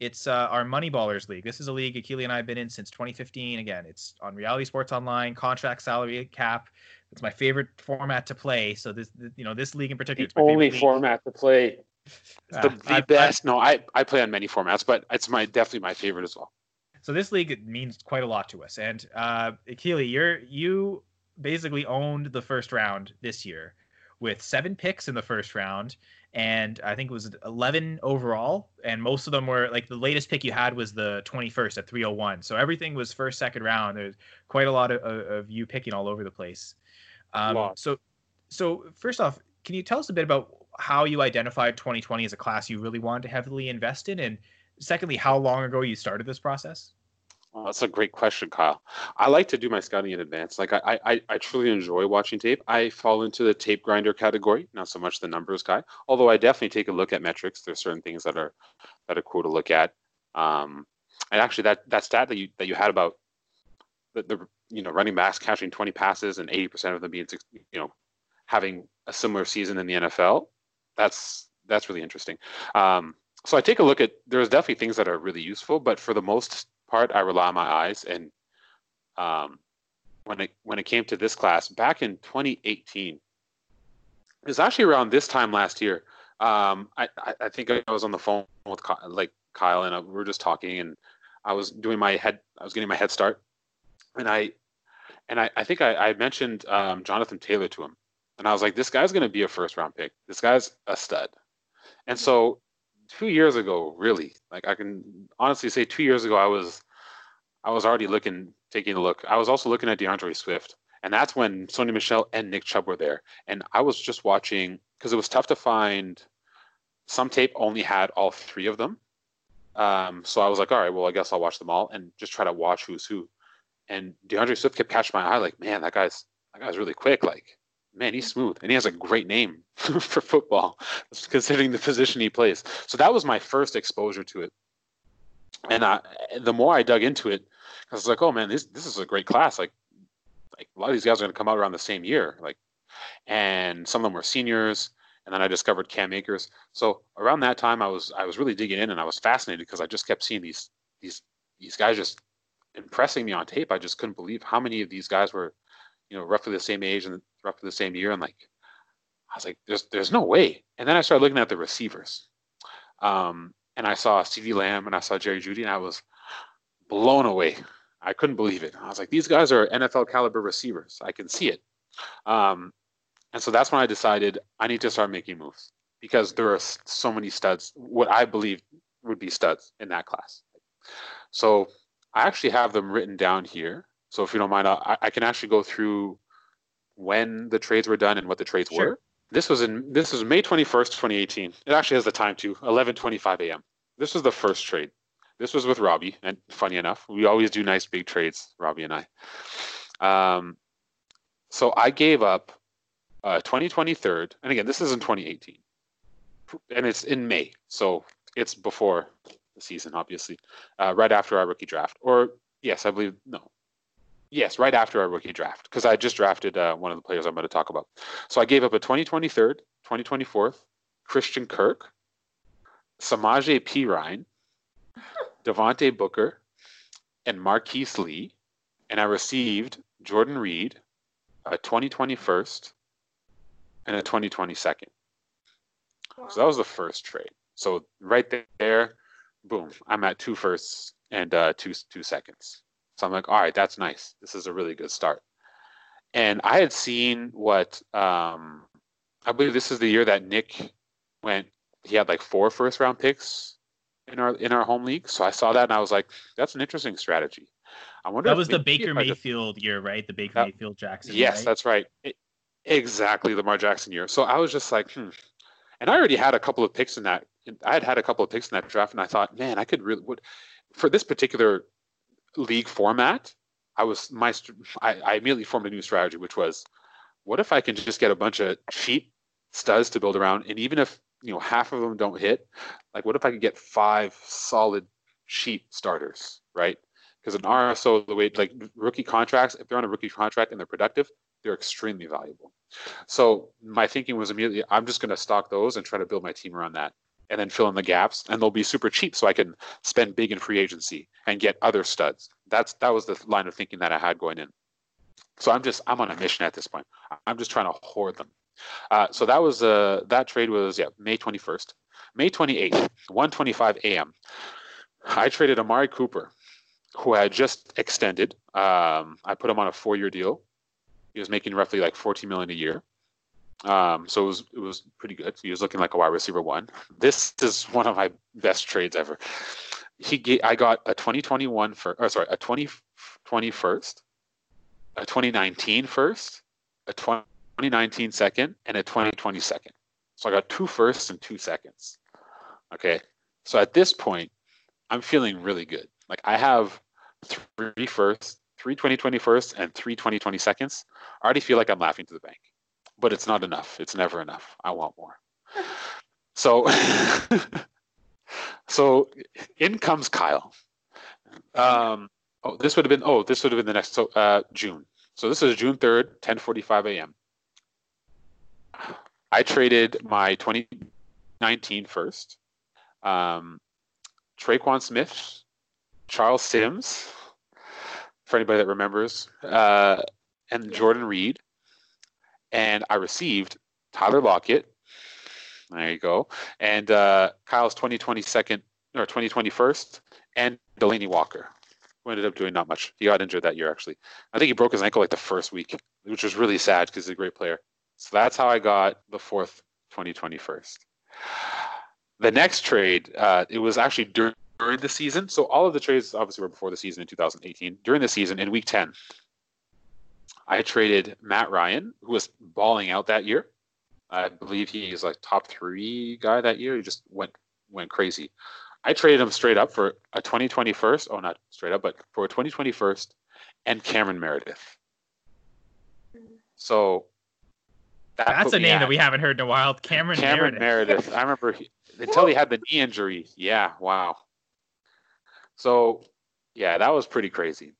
it's uh, our Money Ballers League. This is a league Akili and I have been in since 2015. Again, it's on Reality Sports Online, contract salary cap. It's my favorite format to play. So this, you know, this league in particular, The it's my only league. format to play. It's Ah, the, the I've- best. no, I, I play on many formats, but it's my definitely my favorite as well. So this league it means quite a lot to us. And uh, Akili, you're you basically owned the first round this year with seven picks in the first round, and I think it was 11 overall. And most of them were like the latest pick you had was the 21st at 301. So everything was first, second round. There's quite a lot of, of, you picking all over the place. Um, so, so first off, can you tell us a bit about how you identified 2020 as a class you really wanted to heavily invest in, and secondly, how long ago you started this process? Oh, that's a great question, Kyle. I like to do my scouting in advance. Like I, I, I truly enjoy watching tape. I fall into the tape grinder category, not so much the numbers guy. Although I definitely take a look at metrics. There's certain things that are that are cool to look at. Um, and actually, that that stat that you that you had about the, the you know running backs catching 20 passes and 80 percent of them being you know having a similar season in the NFL. That's that's really interesting. Um, so I take a look at. There's definitely things that are really useful, but for the most part, I rely on my eyes. And um, when it when it came to this class back in 2018, it was actually around this time last year. Um, I, I I think I was on the phone with Ky- like Kyle, and I, we were just talking, and I was doing my head. I was getting my head start, and I and I, I think I, I mentioned um, Jonathan Taylor to him, and I was like, this guy's going to be a first round pick. This guy's a stud. And so two years ago, really, like I can honestly say, two years ago, I was I was already looking, taking a look. I was also looking at D'Andre Swift, and that's when Sony Michel and Nick Chubb were there. And I was just watching because it was tough to find. Some tape only had all three of them. Um, so I was like, all right, well, I guess I'll watch them all and just try to watch who's who. And D'Andre Swift kept catching my eye, like, man, that guy's that guy's really quick. Like, man, he's smooth, and he has a great name for football, considering the position he plays. So that was my first exposure to it. And I, the more I dug into it, I was like, oh man, this this is a great class. Like, like a lot of these guys are going to come out around the same year. Like, and some of them were seniors and then I discovered Cam Akers. So around that time, I was I was really digging in, and I was fascinated because I just kept seeing these these these guys just impressing me on tape. I just couldn't believe how many of these guys were, you know, roughly the same age and roughly the same year. And like, I was like, there's there's no way. And then I started looking at the receivers, um, and I saw CeeDee Lamb and I saw Jerry Jeudy and I was blown away. I couldn't believe it. I was like, these guys are NFL caliber receivers. I can see it. Um, and so that's when I decided I need to start making moves because there are so many studs, what I believe would be studs in that class. So I actually have them written down here. So if you don't mind, I, I can actually go through when the trades were done and what the trades sure. were. This was in this was May 21st, 2018. It actually has the time too, 11:25 a.m. This was the first trade. This was with Robbie, and funny enough, we always do nice big trades, Robbie and I. Um, so I gave up uh, 2023, and again, this is in 2018, and it's in May, so it's before the season, obviously, uh, right after our rookie draft, or yes, I believe no, yes, right after our rookie draft, because I just drafted uh, one of the players I'm going to talk about. So I gave up a 2023, 2024, Christian Kirk, Samaje Perine, Devontae Booker, and Marquise Lee, and I received Jordan Reed, a 2021st, and a 2020 second. Wow. So that was the first trade. So right there, boom, I'm at two firsts and uh, two two seconds. So I'm like, all right, that's nice. This is a really good start. And I had seen what um, I believe this is the year that Nick went. He had like four first round picks in our in our home league. So I saw that and I was like, that's an interesting strategy. I wonder. That was the Baker Mayfield just, year, right? The Baker that, Mayfield Jackson. Yes, right? that's right. It, Exactly, Lamar Jackson year. So I was just like, hmm. And I already had a couple of picks in that. I had had a couple of picks in that draft, and I thought, man, I could really would for this particular league format. I was my I, I immediately formed a new strategy, which was, what if I can just get a bunch of cheap studs to build around, and even if you know half of them don't hit, like what if I could get five solid cheap starters, right? Because an RSO, the way like rookie contracts, if they're on a rookie contract and they're productive, they're extremely valuable. So my thinking was immediately, I'm just going to stock those and try to build my team around that, and then fill in the gaps, and they'll be super cheap, so I can spend big in free agency and get other studs. That's that was the line of thinking that I had going in. So I'm just I'm on a mission at this point. I'm just trying to hoard them. Uh, so that was uh, that trade was yeah May 21st, May 28th, 1:25 a.m. I traded Amari Cooper, who had just extended. Um, I put him on a four-year deal he was making roughly like 14 million a year. Um, so it was it was pretty good. He was looking like a wide receiver one. This is one of my best trades ever. He I got a 2021 for or sorry a 2020 first, a 2019 first, a 2019 second, and a 2020 second. So I got two firsts and two seconds. Okay. So at this point, I'm feeling really good. Like I have three firsts, three 2020 firsts and three 2020 seconds, I already feel like I'm laughing to the bank. But it's not enough. It's never enough. I want more. So, so in comes Kyle. Um, oh, this would have been. Oh, this would have been the next. So uh, June. So this is June third, 10:45 a.m. I traded my 2019 first. Um, Tre'Quan Smith, Charles Sims, for anybody that remembers, uh, and Jordan Reed. And I received Tyler Lockett. There you go. And uh, Kyle's 2020 second or 2020 first, and Delanie Walker. who ended up doing not much. He got injured that year actually. I think he broke his ankle like the first week, which was really sad because he's a great player. So that's how I got the fourth 2020 first. The next trade, uh, it was actually during, during the season. So all of the trades obviously were before the season in 2018. During the season in week 10, I traded Matt Ryan, who was balling out that year. I believe he he's like top three guy that year. He just went went crazy. I traded him straight up for a 2020 first. Oh, not straight up, but for a 2020 first and Cameron Meredith. So that that's a name at, that we haven't heard in a while. Cameron, Cameron Meredith. Meredith. I remember he, until he had the knee injury. Yeah, wow. So yeah, that was pretty crazy.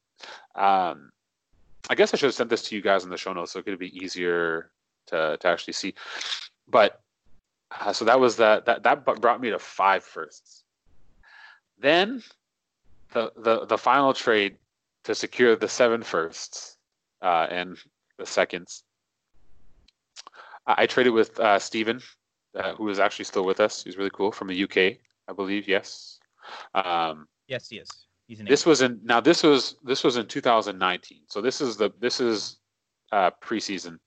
Um, I guess I should have sent this to you guys in the show notes so it could be easier to, to actually see. But uh, so that was that, that that brought me to five firsts. Then the the the final trade to secure the seven firsts uh, and the seconds. I, I traded with uh, Steven, uh, who is actually still with us. He's really cool from the UK, I believe. Yes. Um, yes, he is. He's this was in now. This was this was in 2019. So this is the this is uh, preseason.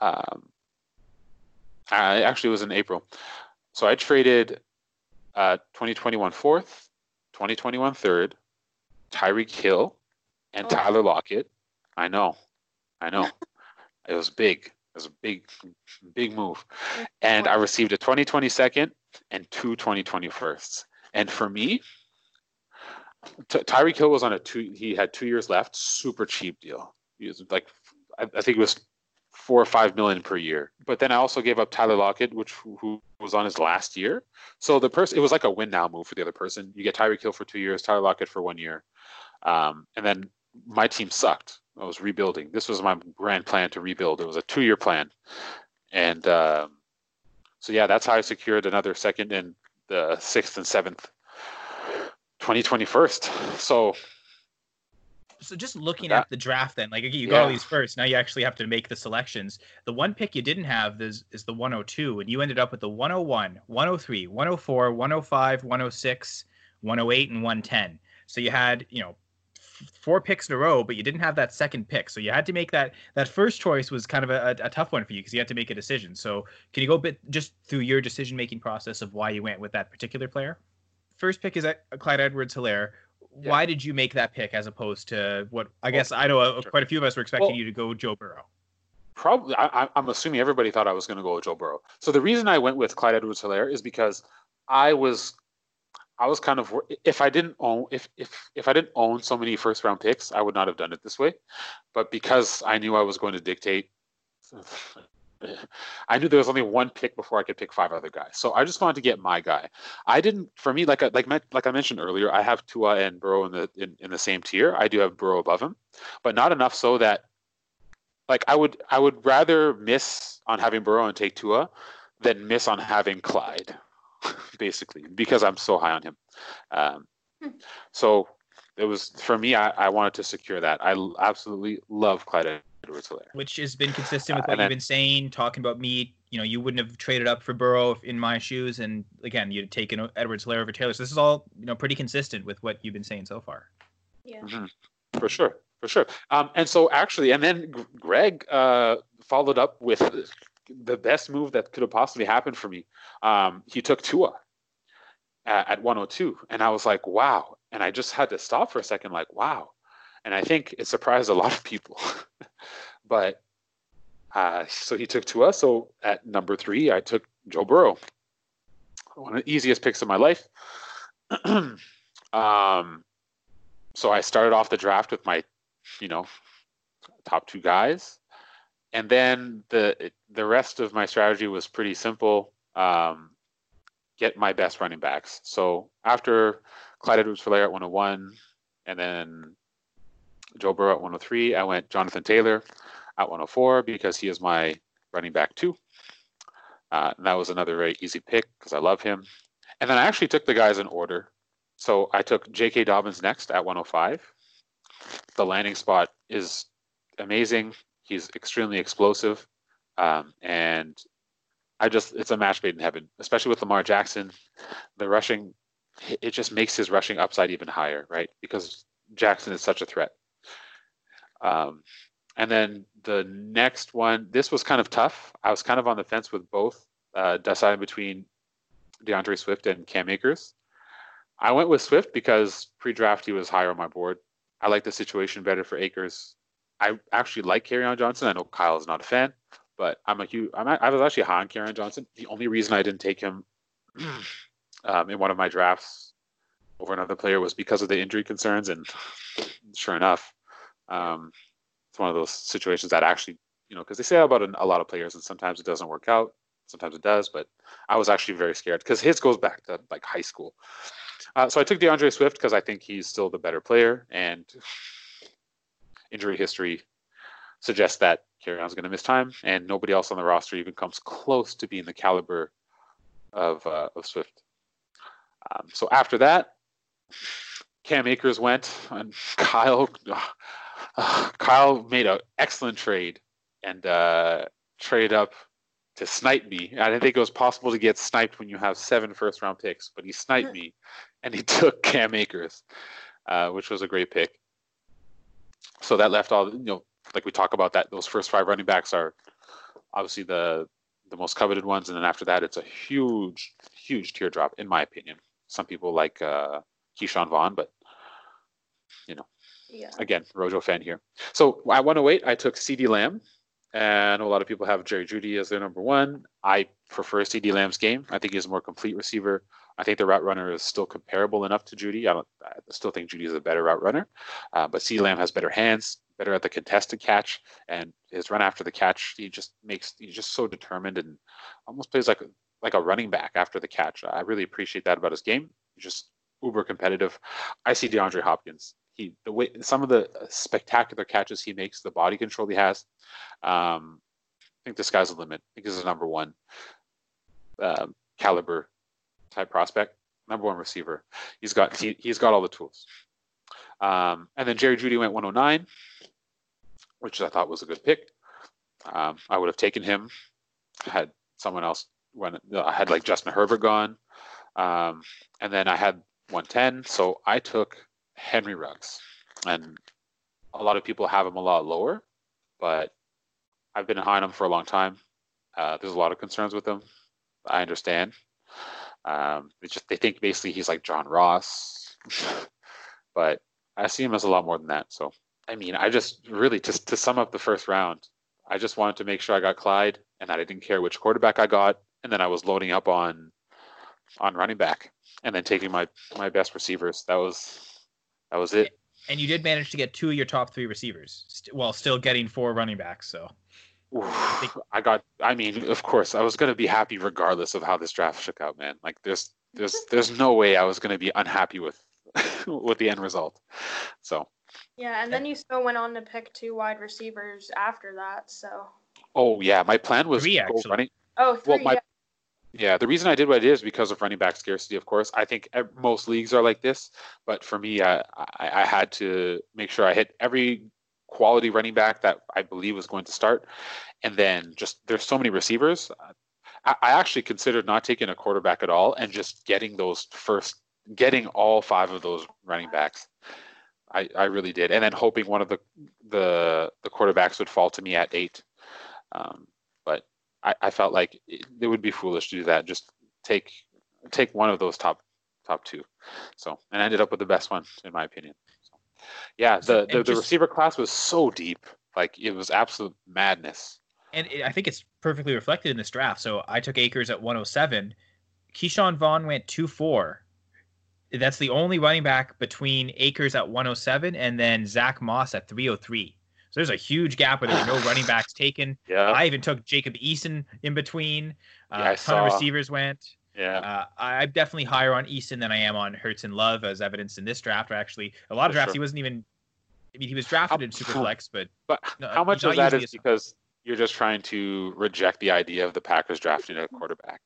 Um, I actually was in April. So I traded uh, 2021 fourth, 2021 third, Tyreek Hill, and oh. Tyler Lockett. I know, I know. it was big. It was a big, big move. And I received a 2020 second and two 2020 firsts. And for me, Ty- Tyreek Hill was on a two. He had two years left. Super cheap deal. He was like, I, I think it was four or five million per year. But then I also gave up Tyler Lockett, which who was on his last year. So the person, it was like a win now move for the other person. You get Tyreek Hill for two years, Tyler Lockett for one year, um, and then my team sucked. I was rebuilding. This was my grand plan to rebuild. It was a two year plan, and um, so yeah, that's how I secured another second and the sixth and seventh 2021st. So so just looking at the draft then like you yeah. got all these first now you actually have to make the selections. The one pick you didn't have is, is the 102 and you ended up with the 101 103 104 105 106 108 and 110 so you had you know four picks in a row but you didn't have that second pick. So you had to make that that first choice was kind of a, a tough one for you because you had to make a decision. So can you go a bit just through your decision making process of why you went with that particular player first pick is Clyde Edwards Helaire. Yeah. Why did you make that pick as opposed to what I guess I know uh, quite a few of us were expecting well, you to go Joe Burrow? Probably, I, am assuming everybody thought I was going to go with Joe Burrow. So the reason I went with Clyde Edwards Helaire is because I was, I was kind of if I didn't own if if if I didn't own so many first round picks, I would not have done it this way. But because I knew I was going to dictate I knew there was only one pick before I could pick five other guys. So I just wanted to get my guy. I didn't for me like I, like like I mentioned earlier, I have Tua and Burrow in the in, in the same tier. I do have Burrow above him, but not enough so that like I would I would rather miss on having Burrow and take Tua than miss on having Clyde, basically, because I'm so high on him. Um, hmm. so it was for me. I, I wanted to secure that. I absolutely love Clyde Edwards Helaire. Which has been consistent with what uh, you've then, been saying, talking about me. You know, you wouldn't have traded up for Burrow in my shoes, and again, you'd taken Edwards Helaire over Taylor. So this is all you know pretty consistent with what you've been saying so far. Yeah, mm-hmm. for sure, for sure. Um, and so actually, and then Greg uh, followed up with the best move that could have possibly happened for me. Um, he took Tua at, at 102, and I was like, wow. And I just had to stop for a second, like, wow and I think it surprised a lot of people. but uh, so he took Tua. So at number three, I took Joe Burrow. One of the easiest picks of my life. um, so I started off the draft with my, you know, top two guys, and then the the rest of my strategy was pretty simple. Um, get my best running backs. So after Clyde Edwards-Helaire at 101, and then Joe Burrow at 103. I went Jonathan Taylor at 104 because he is my running back too. Uh, and that was another very easy pick because I love him. And then I actually took the guys in order. So I took J.K. Dobbins next at 105. The landing spot is amazing. He's extremely explosive. Um, and I just, it's a match made in heaven, especially with Lamar Jackson. The rushing it just makes his rushing upside even higher, right? Because Jackson is such a threat. Um, and then the next one, this was kind of tough. I was kind of on the fence with both, uh, deciding between D'Andre Swift and Cam Akers. I went with Swift because pre-draft he was higher on my board. I like the situation better for Akers. I actually like Kerryon Johnson. I know Kyle is not a fan, but I'm a huge. I'm, I was actually high on Kerryon Johnson. The only reason I didn't take him um, in one of my drafts over another player was because of the injury concerns, and sure enough, um, it's one of those situations that actually, you know, because they say about a, lot of players, and sometimes it doesn't work out, sometimes it does. But I was actually very scared because his goes back to like high school. Uh, so I took D'Andre Swift because I think he's still the better player, and injury history suggests that Kerryon's going to miss time, and nobody else on the roster even comes close to being the caliber of uh, of Swift. Um, so after that, Cam Akers went, and Kyle uh, Kyle made an excellent trade and uh, trade up to snipe me. I didn't think it was possible to get sniped when you have seven first round picks, but he sniped me, and he took Cam Akers, uh, which was a great pick. So that left all you know, like we talk about that. Those first five running backs are obviously the the most coveted ones, and then after that, it's a huge, huge teardrop, in my opinion. Some people like uh, Ke'Shawn Vaughn, but you know, yeah. again, Rojo fan here. So at 108, I took CeeDee Lamb, and a lot of people have Jerry Jeudy as their number one. I prefer CeeDee Lamb's game. I think he's a more complete receiver. I think the route runner is still comparable enough to Jeudy. I don't. I still think Jeudy is a better route runner, uh, but CeeDee Lamb has better hands, better at the contested catch, and his run after the catch. He just makes. He's just so determined and almost plays like like a running back after the catch. I really appreciate that about his game. He's just uber competitive. I see DeAndre Hopkins. He the way some of the spectacular catches he makes, the body control he has. Um, I think the sky's the limit. I think he's a number one um, caliber type prospect, number one receiver. He's got he, he's got all the tools. Um, and then Jerry Jeudy went 109, which I thought was a good pick. Um, I would have taken him had someone else when I had like Justin Herbert gone, um, and then I had 110. So I took Henry Ruggs, and a lot of people have him a lot lower, but I've been high on him for a long time. Uh, there's a lot of concerns with him. I understand. Um, it's just they think basically he's like John Ross, but I see him as a lot more than that. So I mean, I just really just to sum up the first round, I just wanted to make sure I got Clyde and that I didn't care which quarterback I got, and then I was loading up on on running back and then taking my my best receivers. That was that was it. And you did manage to get two of your top three receivers, st- while still getting four running backs. So I got. I mean, of course, I was going to be happy regardless of how this draft shook out, man. Like, there's, there's, there's no way I was going to be unhappy with, with the end result. So. Yeah, and then you still went on to pick two wide receivers after that. So. Oh yeah, my plan was Three, go actually. running. Oh, three. Well, my yeah. Yeah, the reason I did what I did is because of running back scarcity. Of course, I think most leagues are like this, but for me, I, I, I had to make sure I hit every quality running back that I believe was going to start, and then just there's so many receivers. I, I actually considered not taking a quarterback at all and just getting those first, getting all five of those running backs. I, I really did, and then hoping one of the the the quarterbacks would fall to me at eight. Um, I, I felt like it, it would be foolish to do that. Just take take one of those top top two. So and I ended up with the best one in my opinion. So, yeah, the the, and the receiver class was so deep, like it was absolute madness. and it, I think it's perfectly reflected in this draft. So I took Akers at 107. Ke'Shawn Vaughn went 2 4. That's the only running back between Akers at 107 and then Zach Moss at 303. So there's a huge gap where there were no running backs taken. Yeah, I even took Jacob Eason in between. Uh, Yeah, a ton of receivers went. yeah. Uh, I'm definitely higher on Eason than I am on Hurts and Love, as evidenced in this draft. Or actually, a lot of For drafts sure. he wasn't even. I mean, he was drafted in Superflex, but But no, how much of that is because you're just trying to reject the idea of the Packers drafting a quarterback?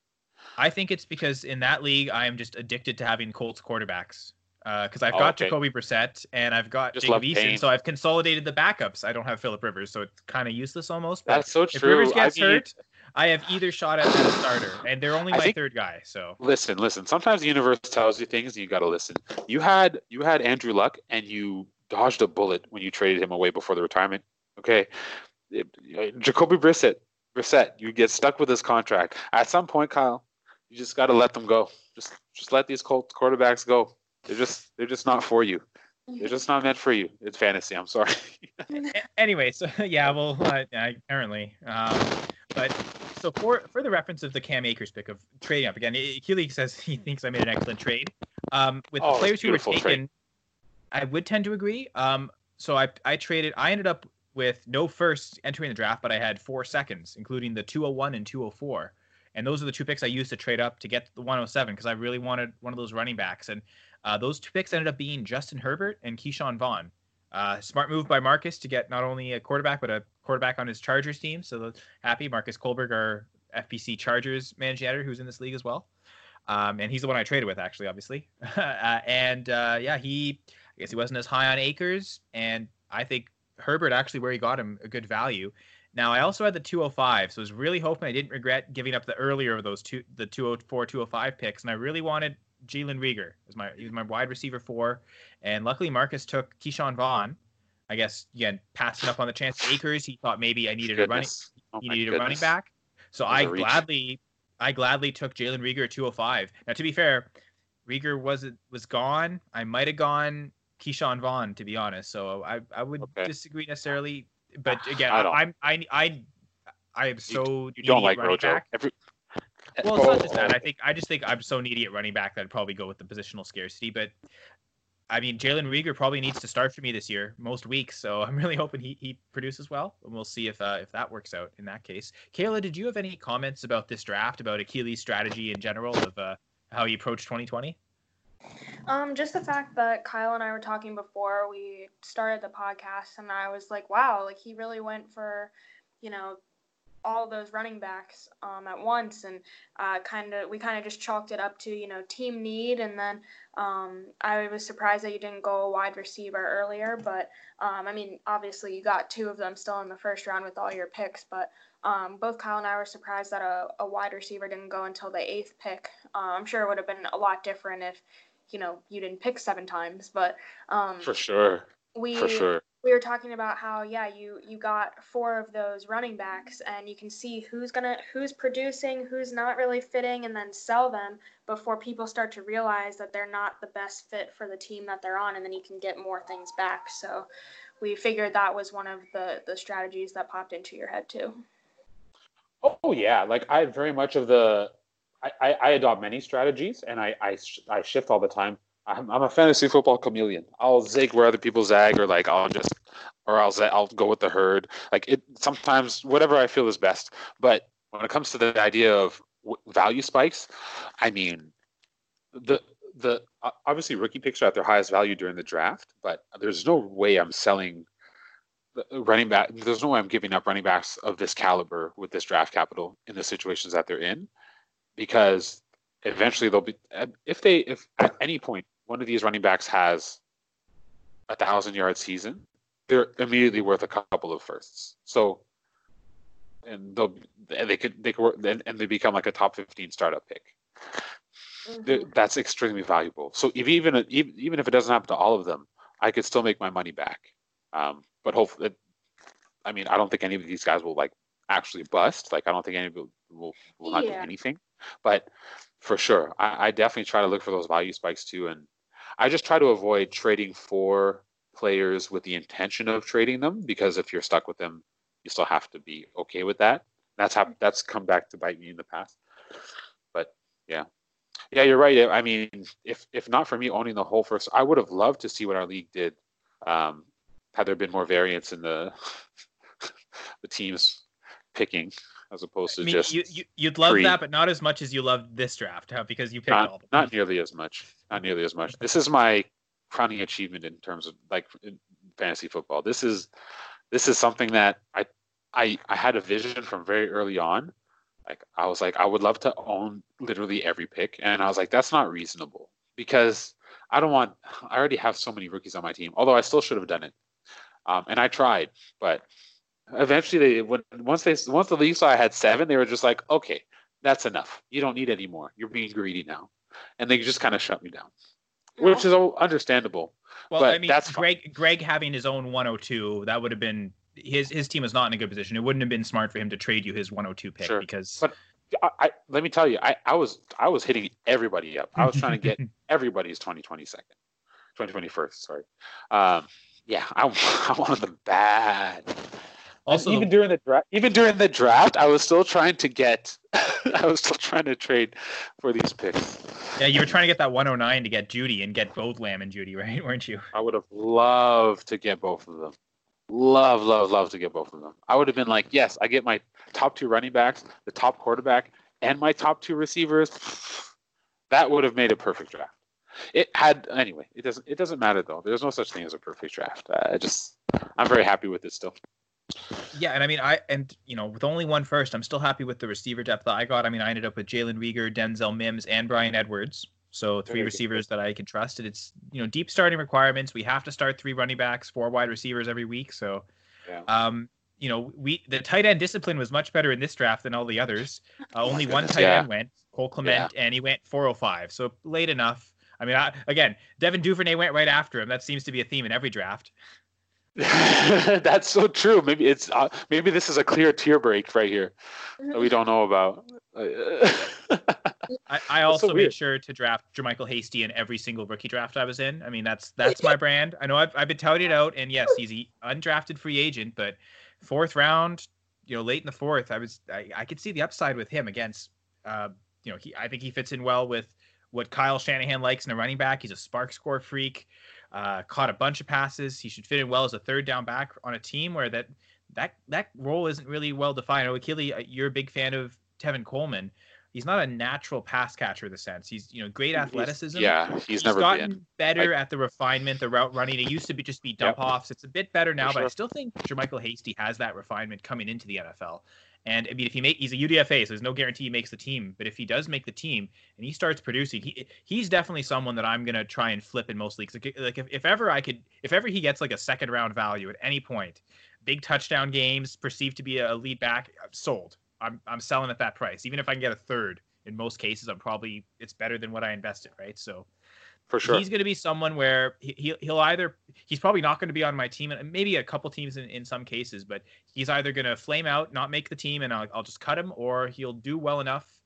I think it's because in that league, I am just addicted to having Colts quarterbacks. Uh, because I've Oh, got okay. Jacoby Brissett and I've got Just Jacob Eason, so I've consolidated the backups. I don't have Philip Rivers, so it's kind of useless almost. But That's so true. if. Rivers I gets mean, hurt, I have either shot at, at a starter, and they're only I my think- third guy. So Listen, listen. Sometimes the universe tells you things, and you got to listen. You had you had Andrew Luck, and you dodged a bullet when you traded him away before the retirement. Okay, It- uh, Jacoby Brissett, Brissett, you get stuck with this contract. At some point, Kyle, you just got to let them go. Just just let these Colts quarterbacks go. They're just they're just not for you. They're just not meant for you. It's fantasy. I'm sorry. Anyway, so yeah, well, uh, apparently, um, but so for for the reference of the Cam Akers pick of trading up again, Keely says he thinks I made an excellent trade. Um, with Oh, the players who were taken, trade. I would tend to agree. Um, so I I traded. I ended up with no first entering the draft, but I had four seconds, including the 201 and 204. And those are the two picks I used to trade up to get the 107 because I really wanted one of those running backs. And uh, those two picks ended up being Justin Herbert and Ke'Shawn Vaughn. Uh, smart move by Marcus to get not only a quarterback but a quarterback on his Chargers team. So happy Marcus Kohlberg, our FPC Chargers managing editor, who's in this league as well. Um, and he's the one I traded with, actually, obviously. uh, and uh, yeah, he, I guess he wasn't as high on Akers, and I think Herbert actually where he got him a good value. Now I also had the 205, so I was really hoping I didn't regret giving up the earlier of those two, the 204, 205 picks, and I really wanted Jalen Reagor as my he was my wide receiver four, and luckily Marcus took Ke'Shawn Vaughn. I guess again passing up on the chance to Akers. He thought maybe I needed a running Goodness. Oh he needed a running back. So was reach. gladly I gladly took Jalen Reagor at 205. Now to be fair, Reagor was was gone. I might have gone Ke'Shawn Vaughn to be honest. So I I would Okay. disagree necessarily. But again, I I'm I I I am so You don't like Rojo. back. Every, Well, it's not just that. I think I just think I'm so needy at running back that I'd probably go with the positional scarcity. But I mean, Jalen Reagor probably needs to start for me this year, most weeks. So I'm really hoping he, he produces well, and we'll see if uh, if that works out in that case. Kayla, did you have any comments about this draft, about Akili's strategy in general of uh, how he approached 2020? Um, just the fact that Kyle and I were talking before we started the podcast, and I was like, wow, like he really went for, you know, all those running backs um, at once, and uh, kind of we kind of just chalked it up to you know team need, and then um, I was surprised that you didn't go a wide receiver earlier, but um, I mean obviously you got two of them still in the first round with all your picks, but um, both Kyle and I were surprised that a, a wide receiver didn't go until the eighth pick. Uh, I'm sure it would have been a lot different if you know you didn't pick seven times, but um, for sure. we For sure. We were talking about how yeah you you got four of those running backs and you can see who's gonna who's producing who's not really fitting and then sell them before people start to realize that they're not the best fit for the team that they're on and then you can get more things back. So we figured that was one of the the strategies that popped into your head too. Oh yeah, like I very much of the, I, I, I adopt many strategies and I I, I shift all the time. I'm, I'm a fantasy football chameleon. I'll zig where other people zag, or like I'll just, or I'll I'll go with the herd. Like it sometimes whatever I feel is best. But when it comes to the idea of value spikes, I mean, the the uh, obviously rookie picks are at their highest value during the draft, but there's no way I'm selling the running back. There's no way I'm giving up running backs of this caliber with this draft capital in the situations that they're in, because eventually they'll be. If they, if at any point one of these running backs has a thousand yard season, they're immediately worth a couple of firsts. So, and they'll and they could they could work, and and they become like a top fifteen startup pick. Th- That's extremely valuable. So if even even even if it doesn't happen to all of them, I could still make my money back. Um, but hopefully, I mean, I don't think any of these guys will like actually bust. Like, I don't think any will will, will not do anything. But for sure, I, I definitely try to look for those value spikes too, and I just try to avoid trading for players with the intention of trading them because if you're stuck with them, you still have to be okay with that. That's hap- that's come back to bite me in the past. But yeah, yeah, you're right. I mean, if if not for me owning the whole first, I would have loved to see what our league did. Um, had there been more variance in the the teams picking as opposed to I mean, just you, you you'd love free. that, but not as much as you loved this draft huh, because you picked all not, of them. not nearly as much. Not nearly as much. This is my crowning achievement in terms of like fantasy football. This is this is something that I I I had a vision from very early on. Like I was like I would love to own literally every pick, and I was like that's not reasonable because I don't want. I already have so many rookies on my team. Although I still should have done it, um, and I tried, but eventually they when once they once the league saw I had seven, they were just like, okay, that's enough. You don't need any more. You're being greedy now, and they just kind of shut me down, which is understandable. Well, I mean, that's. Greg Greg having his own 102, that would have been his his team was not in a good position. It wouldn't have been smart for him to trade you his 102 pick Sure. because But I, I let me tell you, I, I was I was hitting everybody up. I was trying to get everybody's 2020 second, 2020 first. Sorry. Um, yeah, I, I wanted them bad. Also, And even during the draft, even during the draft, I was still trying to get. I was still trying to trade for these picks. yeah, you were trying to get that 109 to get Jeudy and get both Lamb and Jeudy, right? Weren't you? I would have loved to get both of them. Love, love, love to get both of them. I would have been like, yes, I get my top two running backs, the top quarterback, and my top two receivers. That would have made a perfect draft. It had anyway. It doesn't. It doesn't matter though. There's no such thing as a perfect draft. I just, I'm very happy with it still. Yeah, and I mean, I and you know, with only one first, I'm still happy with the receiver depth that I got. I mean, I ended up with Jalen Reagor, Denzel Mims, and Bryan Edwards. So three receivers that I can trust. And it's you know deep starting requirements. We have to start three running backs, four wide receivers every week. So, Yeah. um, you know, we the tight end discipline was much better in this draft than all the others. Uh, only one tight Yeah. end went, Cole Kmet, and he went 405. So late enough. I mean, I, again, Devin Duvernay went right after him. That seems to be a theme in every draft. That's so true. Maybe it's uh, maybe this is a clear tier break right here that we don't know about. I, I also so made sure to draft JaMycal Hasty in every single rookie draft I was in. I mean, that's that's my brand. I know I've, I've been touting it out, and yes, he's a undrafted free agent, but fourth round, you know, late in the fourth, I was I, I could see the upside with him against, uh, you know, he I think he fits in well with what Kyle Shanahan likes in a running back. He's a SPARQ score freak. Uh, caught a bunch of passes. He should fit in well as a third down back on a team where that that that role isn't really well defined. I know Akili, uh, you're a big fan of Tevin Coleman. He's not a natural pass catcher in the sense. He's you know great He's- athleticism. yeah, he's never gotten been. better at the refinement, the route running. It used to be just be dump Yep. offs. It's a bit better now, but I still think JaMycal Hasty has that refinement coming into the NFL. And I mean, if he make, he's a UDFA, so there's no guarantee he makes the team. But if he does make the team and he starts producing, he he's definitely someone that I'm gonna try and flip in most leagues. Like, like if, if ever I could, if ever he gets like a second round value at any point, big touchdown games, perceived to be a lead back, I'm sold. I'm I'm selling at that price. Even if I can get a third, in most cases, I'm probably it's better than what I invested, right? So For sure. he's going to be someone where he, he'll, he'll either he's probably not going to be on my team and maybe a couple teams in, in some cases but he's either going to flame out not make the team and I'll, I'll just cut him or he'll do well enough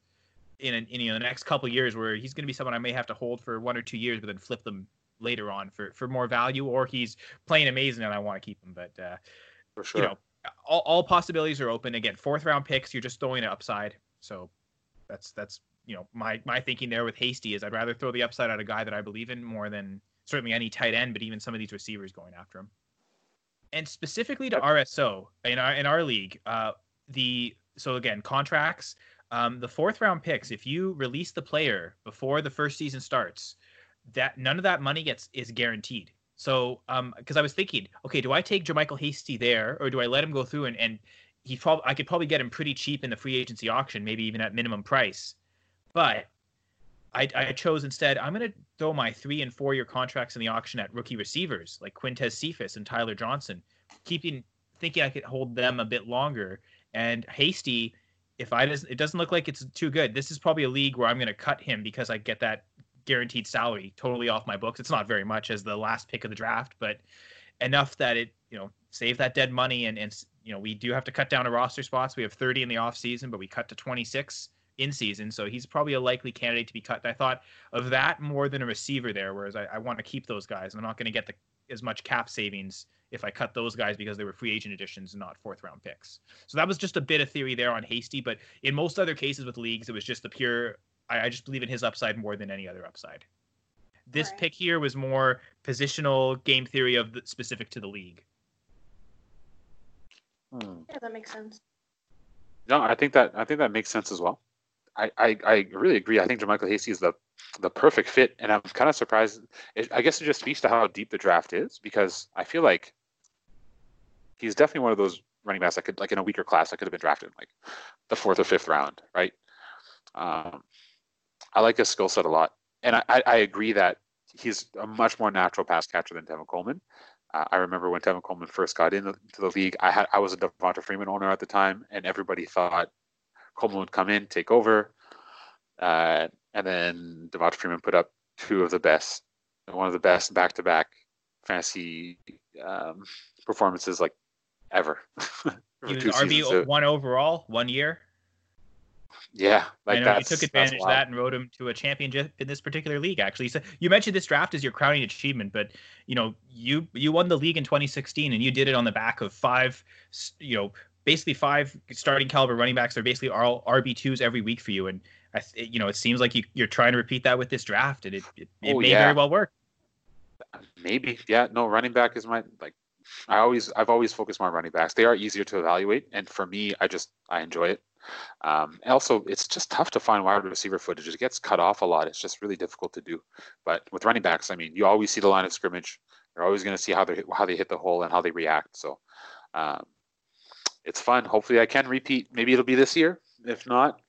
in, an, in you know, the next couple years where he's going to be someone I may have to hold for one or two years but then flip them later on for, for more value or he's playing amazing and I want to keep him but uh, For sure. you know all, all possibilities are open again fourth round picks you're just throwing an upside so that's that's you know my my thinking there with Hasty is I'd rather throw the upside at a guy that I believe in more than certainly any tight end, but even some of these receivers going after him. And specifically to RSO in our in our league, uh, the so again contracts, um, the fourth round picks. If you release the player before the first season starts, that none of that money gets is guaranteed. So um, because I was thinking, okay, do I take JaMycal Hasty there, or do I let him go through and and he probably I could probably get him pretty cheap in the free agency auction, maybe even at minimum price. But I, I chose instead, I'm going to throw my three and four year contracts in the auction at rookie receivers like Quintez Cephas and Tyler Johnson, keeping thinking I could hold them a bit longer. And Hasty, if I doesn't, it doesn't look like it's too good. This is probably a league where I'm going to cut him because I get that guaranteed salary totally off my books. It's not very much as the last pick of the draft, but enough that it, you know, save that dead money. And, and you know, we do have to cut down to roster spots. We have 30 in the off season, but we cut to 26 in season. So he's probably a likely candidate to be cut. I thought of that more than a receiver there, whereas I, I want to keep those guys. And I'm not going to get the as much cap savings if I cut those guys because they were free agent additions and not fourth round picks. So that was just a bit of theory there on Hasty, but in most other cases with leagues, it was just the pure. I, I just believe in his upside more than any other upside. This pick here was more positional game theory of the, specific to the league. Hmm. Yeah, that makes sense. No, I think that I think that makes sense as well. I, I, I really agree. I think JaMycal Hasty is the the perfect fit, and I'm kind of surprised. It, I guess it just speaks to how deep the draft is because I feel like he's definitely one of those running backs that could, like in a weaker class, that could have been drafted like the fourth or fifth round, right? Um, I like his skill set a lot, and I, I, I agree that he's a much more natural pass catcher than Tevin Coleman. Uh, I remember when Tevin Coleman first got into the league, I had I was a Devonta Freeman owner at the time, and everybody thought Coleman would come in, take over, uh, and then Devonta Freeman put up two of the best, one of the best back-to-back fantasy um, performances like ever. he was RB one overall, one year. Yeah, like I know you took advantage of that and rode him to a championship in this particular league. Actually, so you mentioned this draft as your crowning achievement, but you know you you won the league in 2016, and you did it on the back of five, you know, basically five starting caliber running backs. They're basically all RB twos every week for you, and I, you know it seems like you, you're trying to repeat that with this draft, and it it, it oh, may yeah. very well work. Maybe, yeah. No, running back is my like. I always I've always focused on running backs. They are easier to evaluate, and for me, I just I enjoy it. Um, also, it's just tough to find wide receiver footage. It gets cut off a lot. It's just really difficult to do. But with running backs, I mean, you always see the line of scrimmage. You're always going to see how they how they hit the hole and how they react. So um, it's fun. Hopefully, I can repeat. Maybe it'll be this year. If not,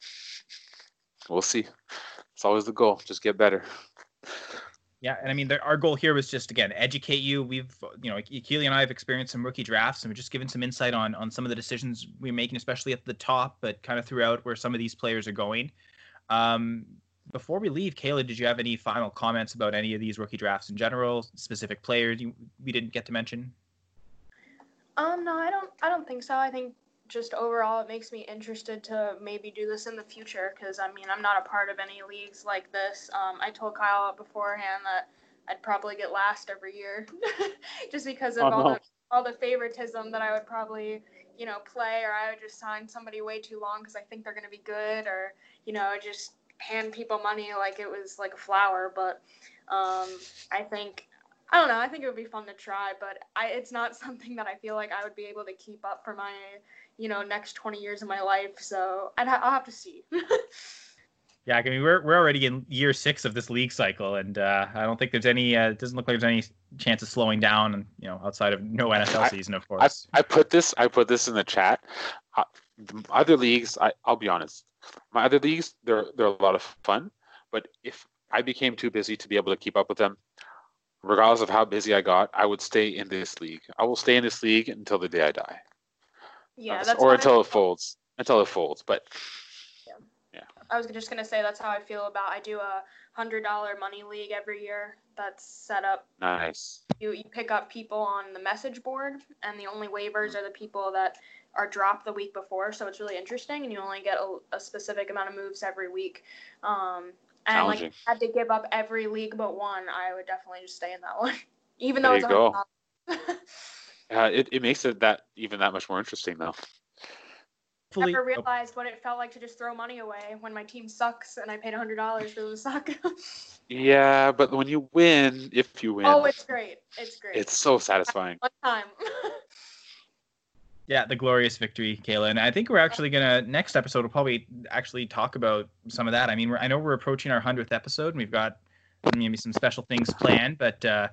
we'll see. It's always the goal. Just get better. Yeah, and I mean, our goal here was just again educate you. We've, you know, Keely and I have experienced some rookie drafts, and we're just given some insight on on some of the decisions we're making, especially at the top, but kind of throughout where some of these players are going. Um, before we leave, Kayla, did you have any final comments about any of these rookie drafts in general, specific players you, we didn't get to mention? Um, no, I don't. I don't think so. I think just overall it makes me interested to maybe do this in the future because I mean I'm not a part of any leagues like this. Um, I told Kyle beforehand that I'd probably get last every year just because of oh, all no. the all the favoritism that I would probably you know play or I would just sign somebody way too long because I think they're gonna be good or you know just hand people money like it was like a flower. But um, I think I don't know. I think it would be fun to try, but I, it's not something that I feel like I would be able to keep up for my you know next 20 years of my life so I'd ha- i'll have to see yeah i mean we're, we're already in year six of this league cycle and uh, i don't think there's any uh, it doesn't look like there's any chance of slowing down and you know outside of no nfl I, season of course I, I, put this i put this in the chat uh, other leagues I, i'll be honest my other leagues they're they're a lot of fun but if i became too busy to be able to keep up with them regardless of how busy i got i would stay in this league i will stay in this league until the day i die yeah, that's or until it folds. Until it folds, but yeah. yeah. I was just gonna say that's how I feel about. I do a hundred dollar money league every year. That's set up. Nice. You you pick up people on the message board, and the only waivers are the people that are dropped the week before. So it's really interesting, and you only get a, a specific amount of moves every week. Um, and like I had to give up every league but one, I would definitely just stay in that one, even though there it's. You go. Uh, it, it makes it that even that much more interesting though. Fully, Never realized what it felt like to just throw money away when my team sucks and I paid hundred dollars for the suck. yeah, but when you win, if you win, oh, it's great! It's great. It's so satisfying. One time. Yeah, the glorious victory, Kayla, and I think we're actually gonna next episode we'll probably actually talk about some of that. I mean, I know we're approaching our hundredth episode, and we've got maybe some special things planned, but. uh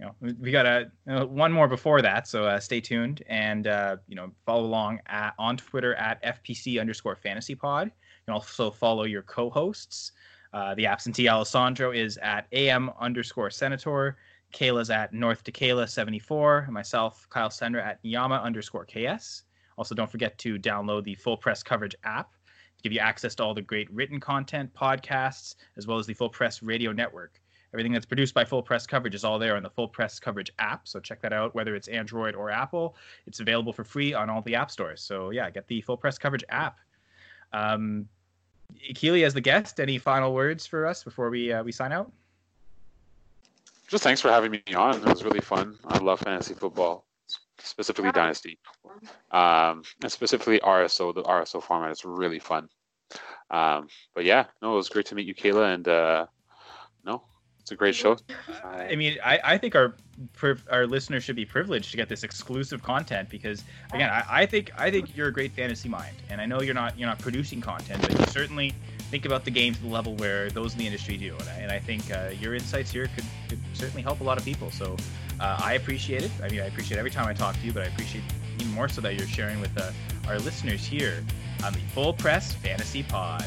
you know, we got a one more before that, so uh, stay tuned and uh, you know follow along at, on Twitter at FPC underscore Fantasy Pod. You can also follow your co-hosts. Uh, the absentee Alessandro is at AM underscore Senator. Kayla's at North Kayla 74. And myself, Kyle Sendra at Nyama underscore KS. Also, don't forget to download the Full Press Coverage app to give you access to all the great written content, podcasts, as well as the Full Press Radio Network. Everything that's produced by Full Press Coverage is all there on the Full Press Coverage app. So check that out, whether it's Android or Apple. It's available for free on all the app stores. So yeah, get the Full Press Coverage app. Um, Keely, as the guest, any final words for us before we uh, we sign out? Just thanks for having me on. It was really fun. I love fantasy football, specifically Dynasty, um, and specifically RSO. The RSO format is really fun. Um, but yeah, no, it was great to meet you, Kayla, and uh, no, it's a great show. I mean, I, I think our our listeners should be privileged to get this exclusive content because again, I, I think I think you're a great fantasy mind, and I know you're not you're not producing content, but you certainly think about the game to the level where those in the industry do, and I, and I think uh, your insights here could, could certainly help a lot of people. So uh, I appreciate it. I mean, I appreciate every time I talk to you, but I appreciate even more so that you're sharing with uh, our listeners here on the Full Press Fantasy Pod.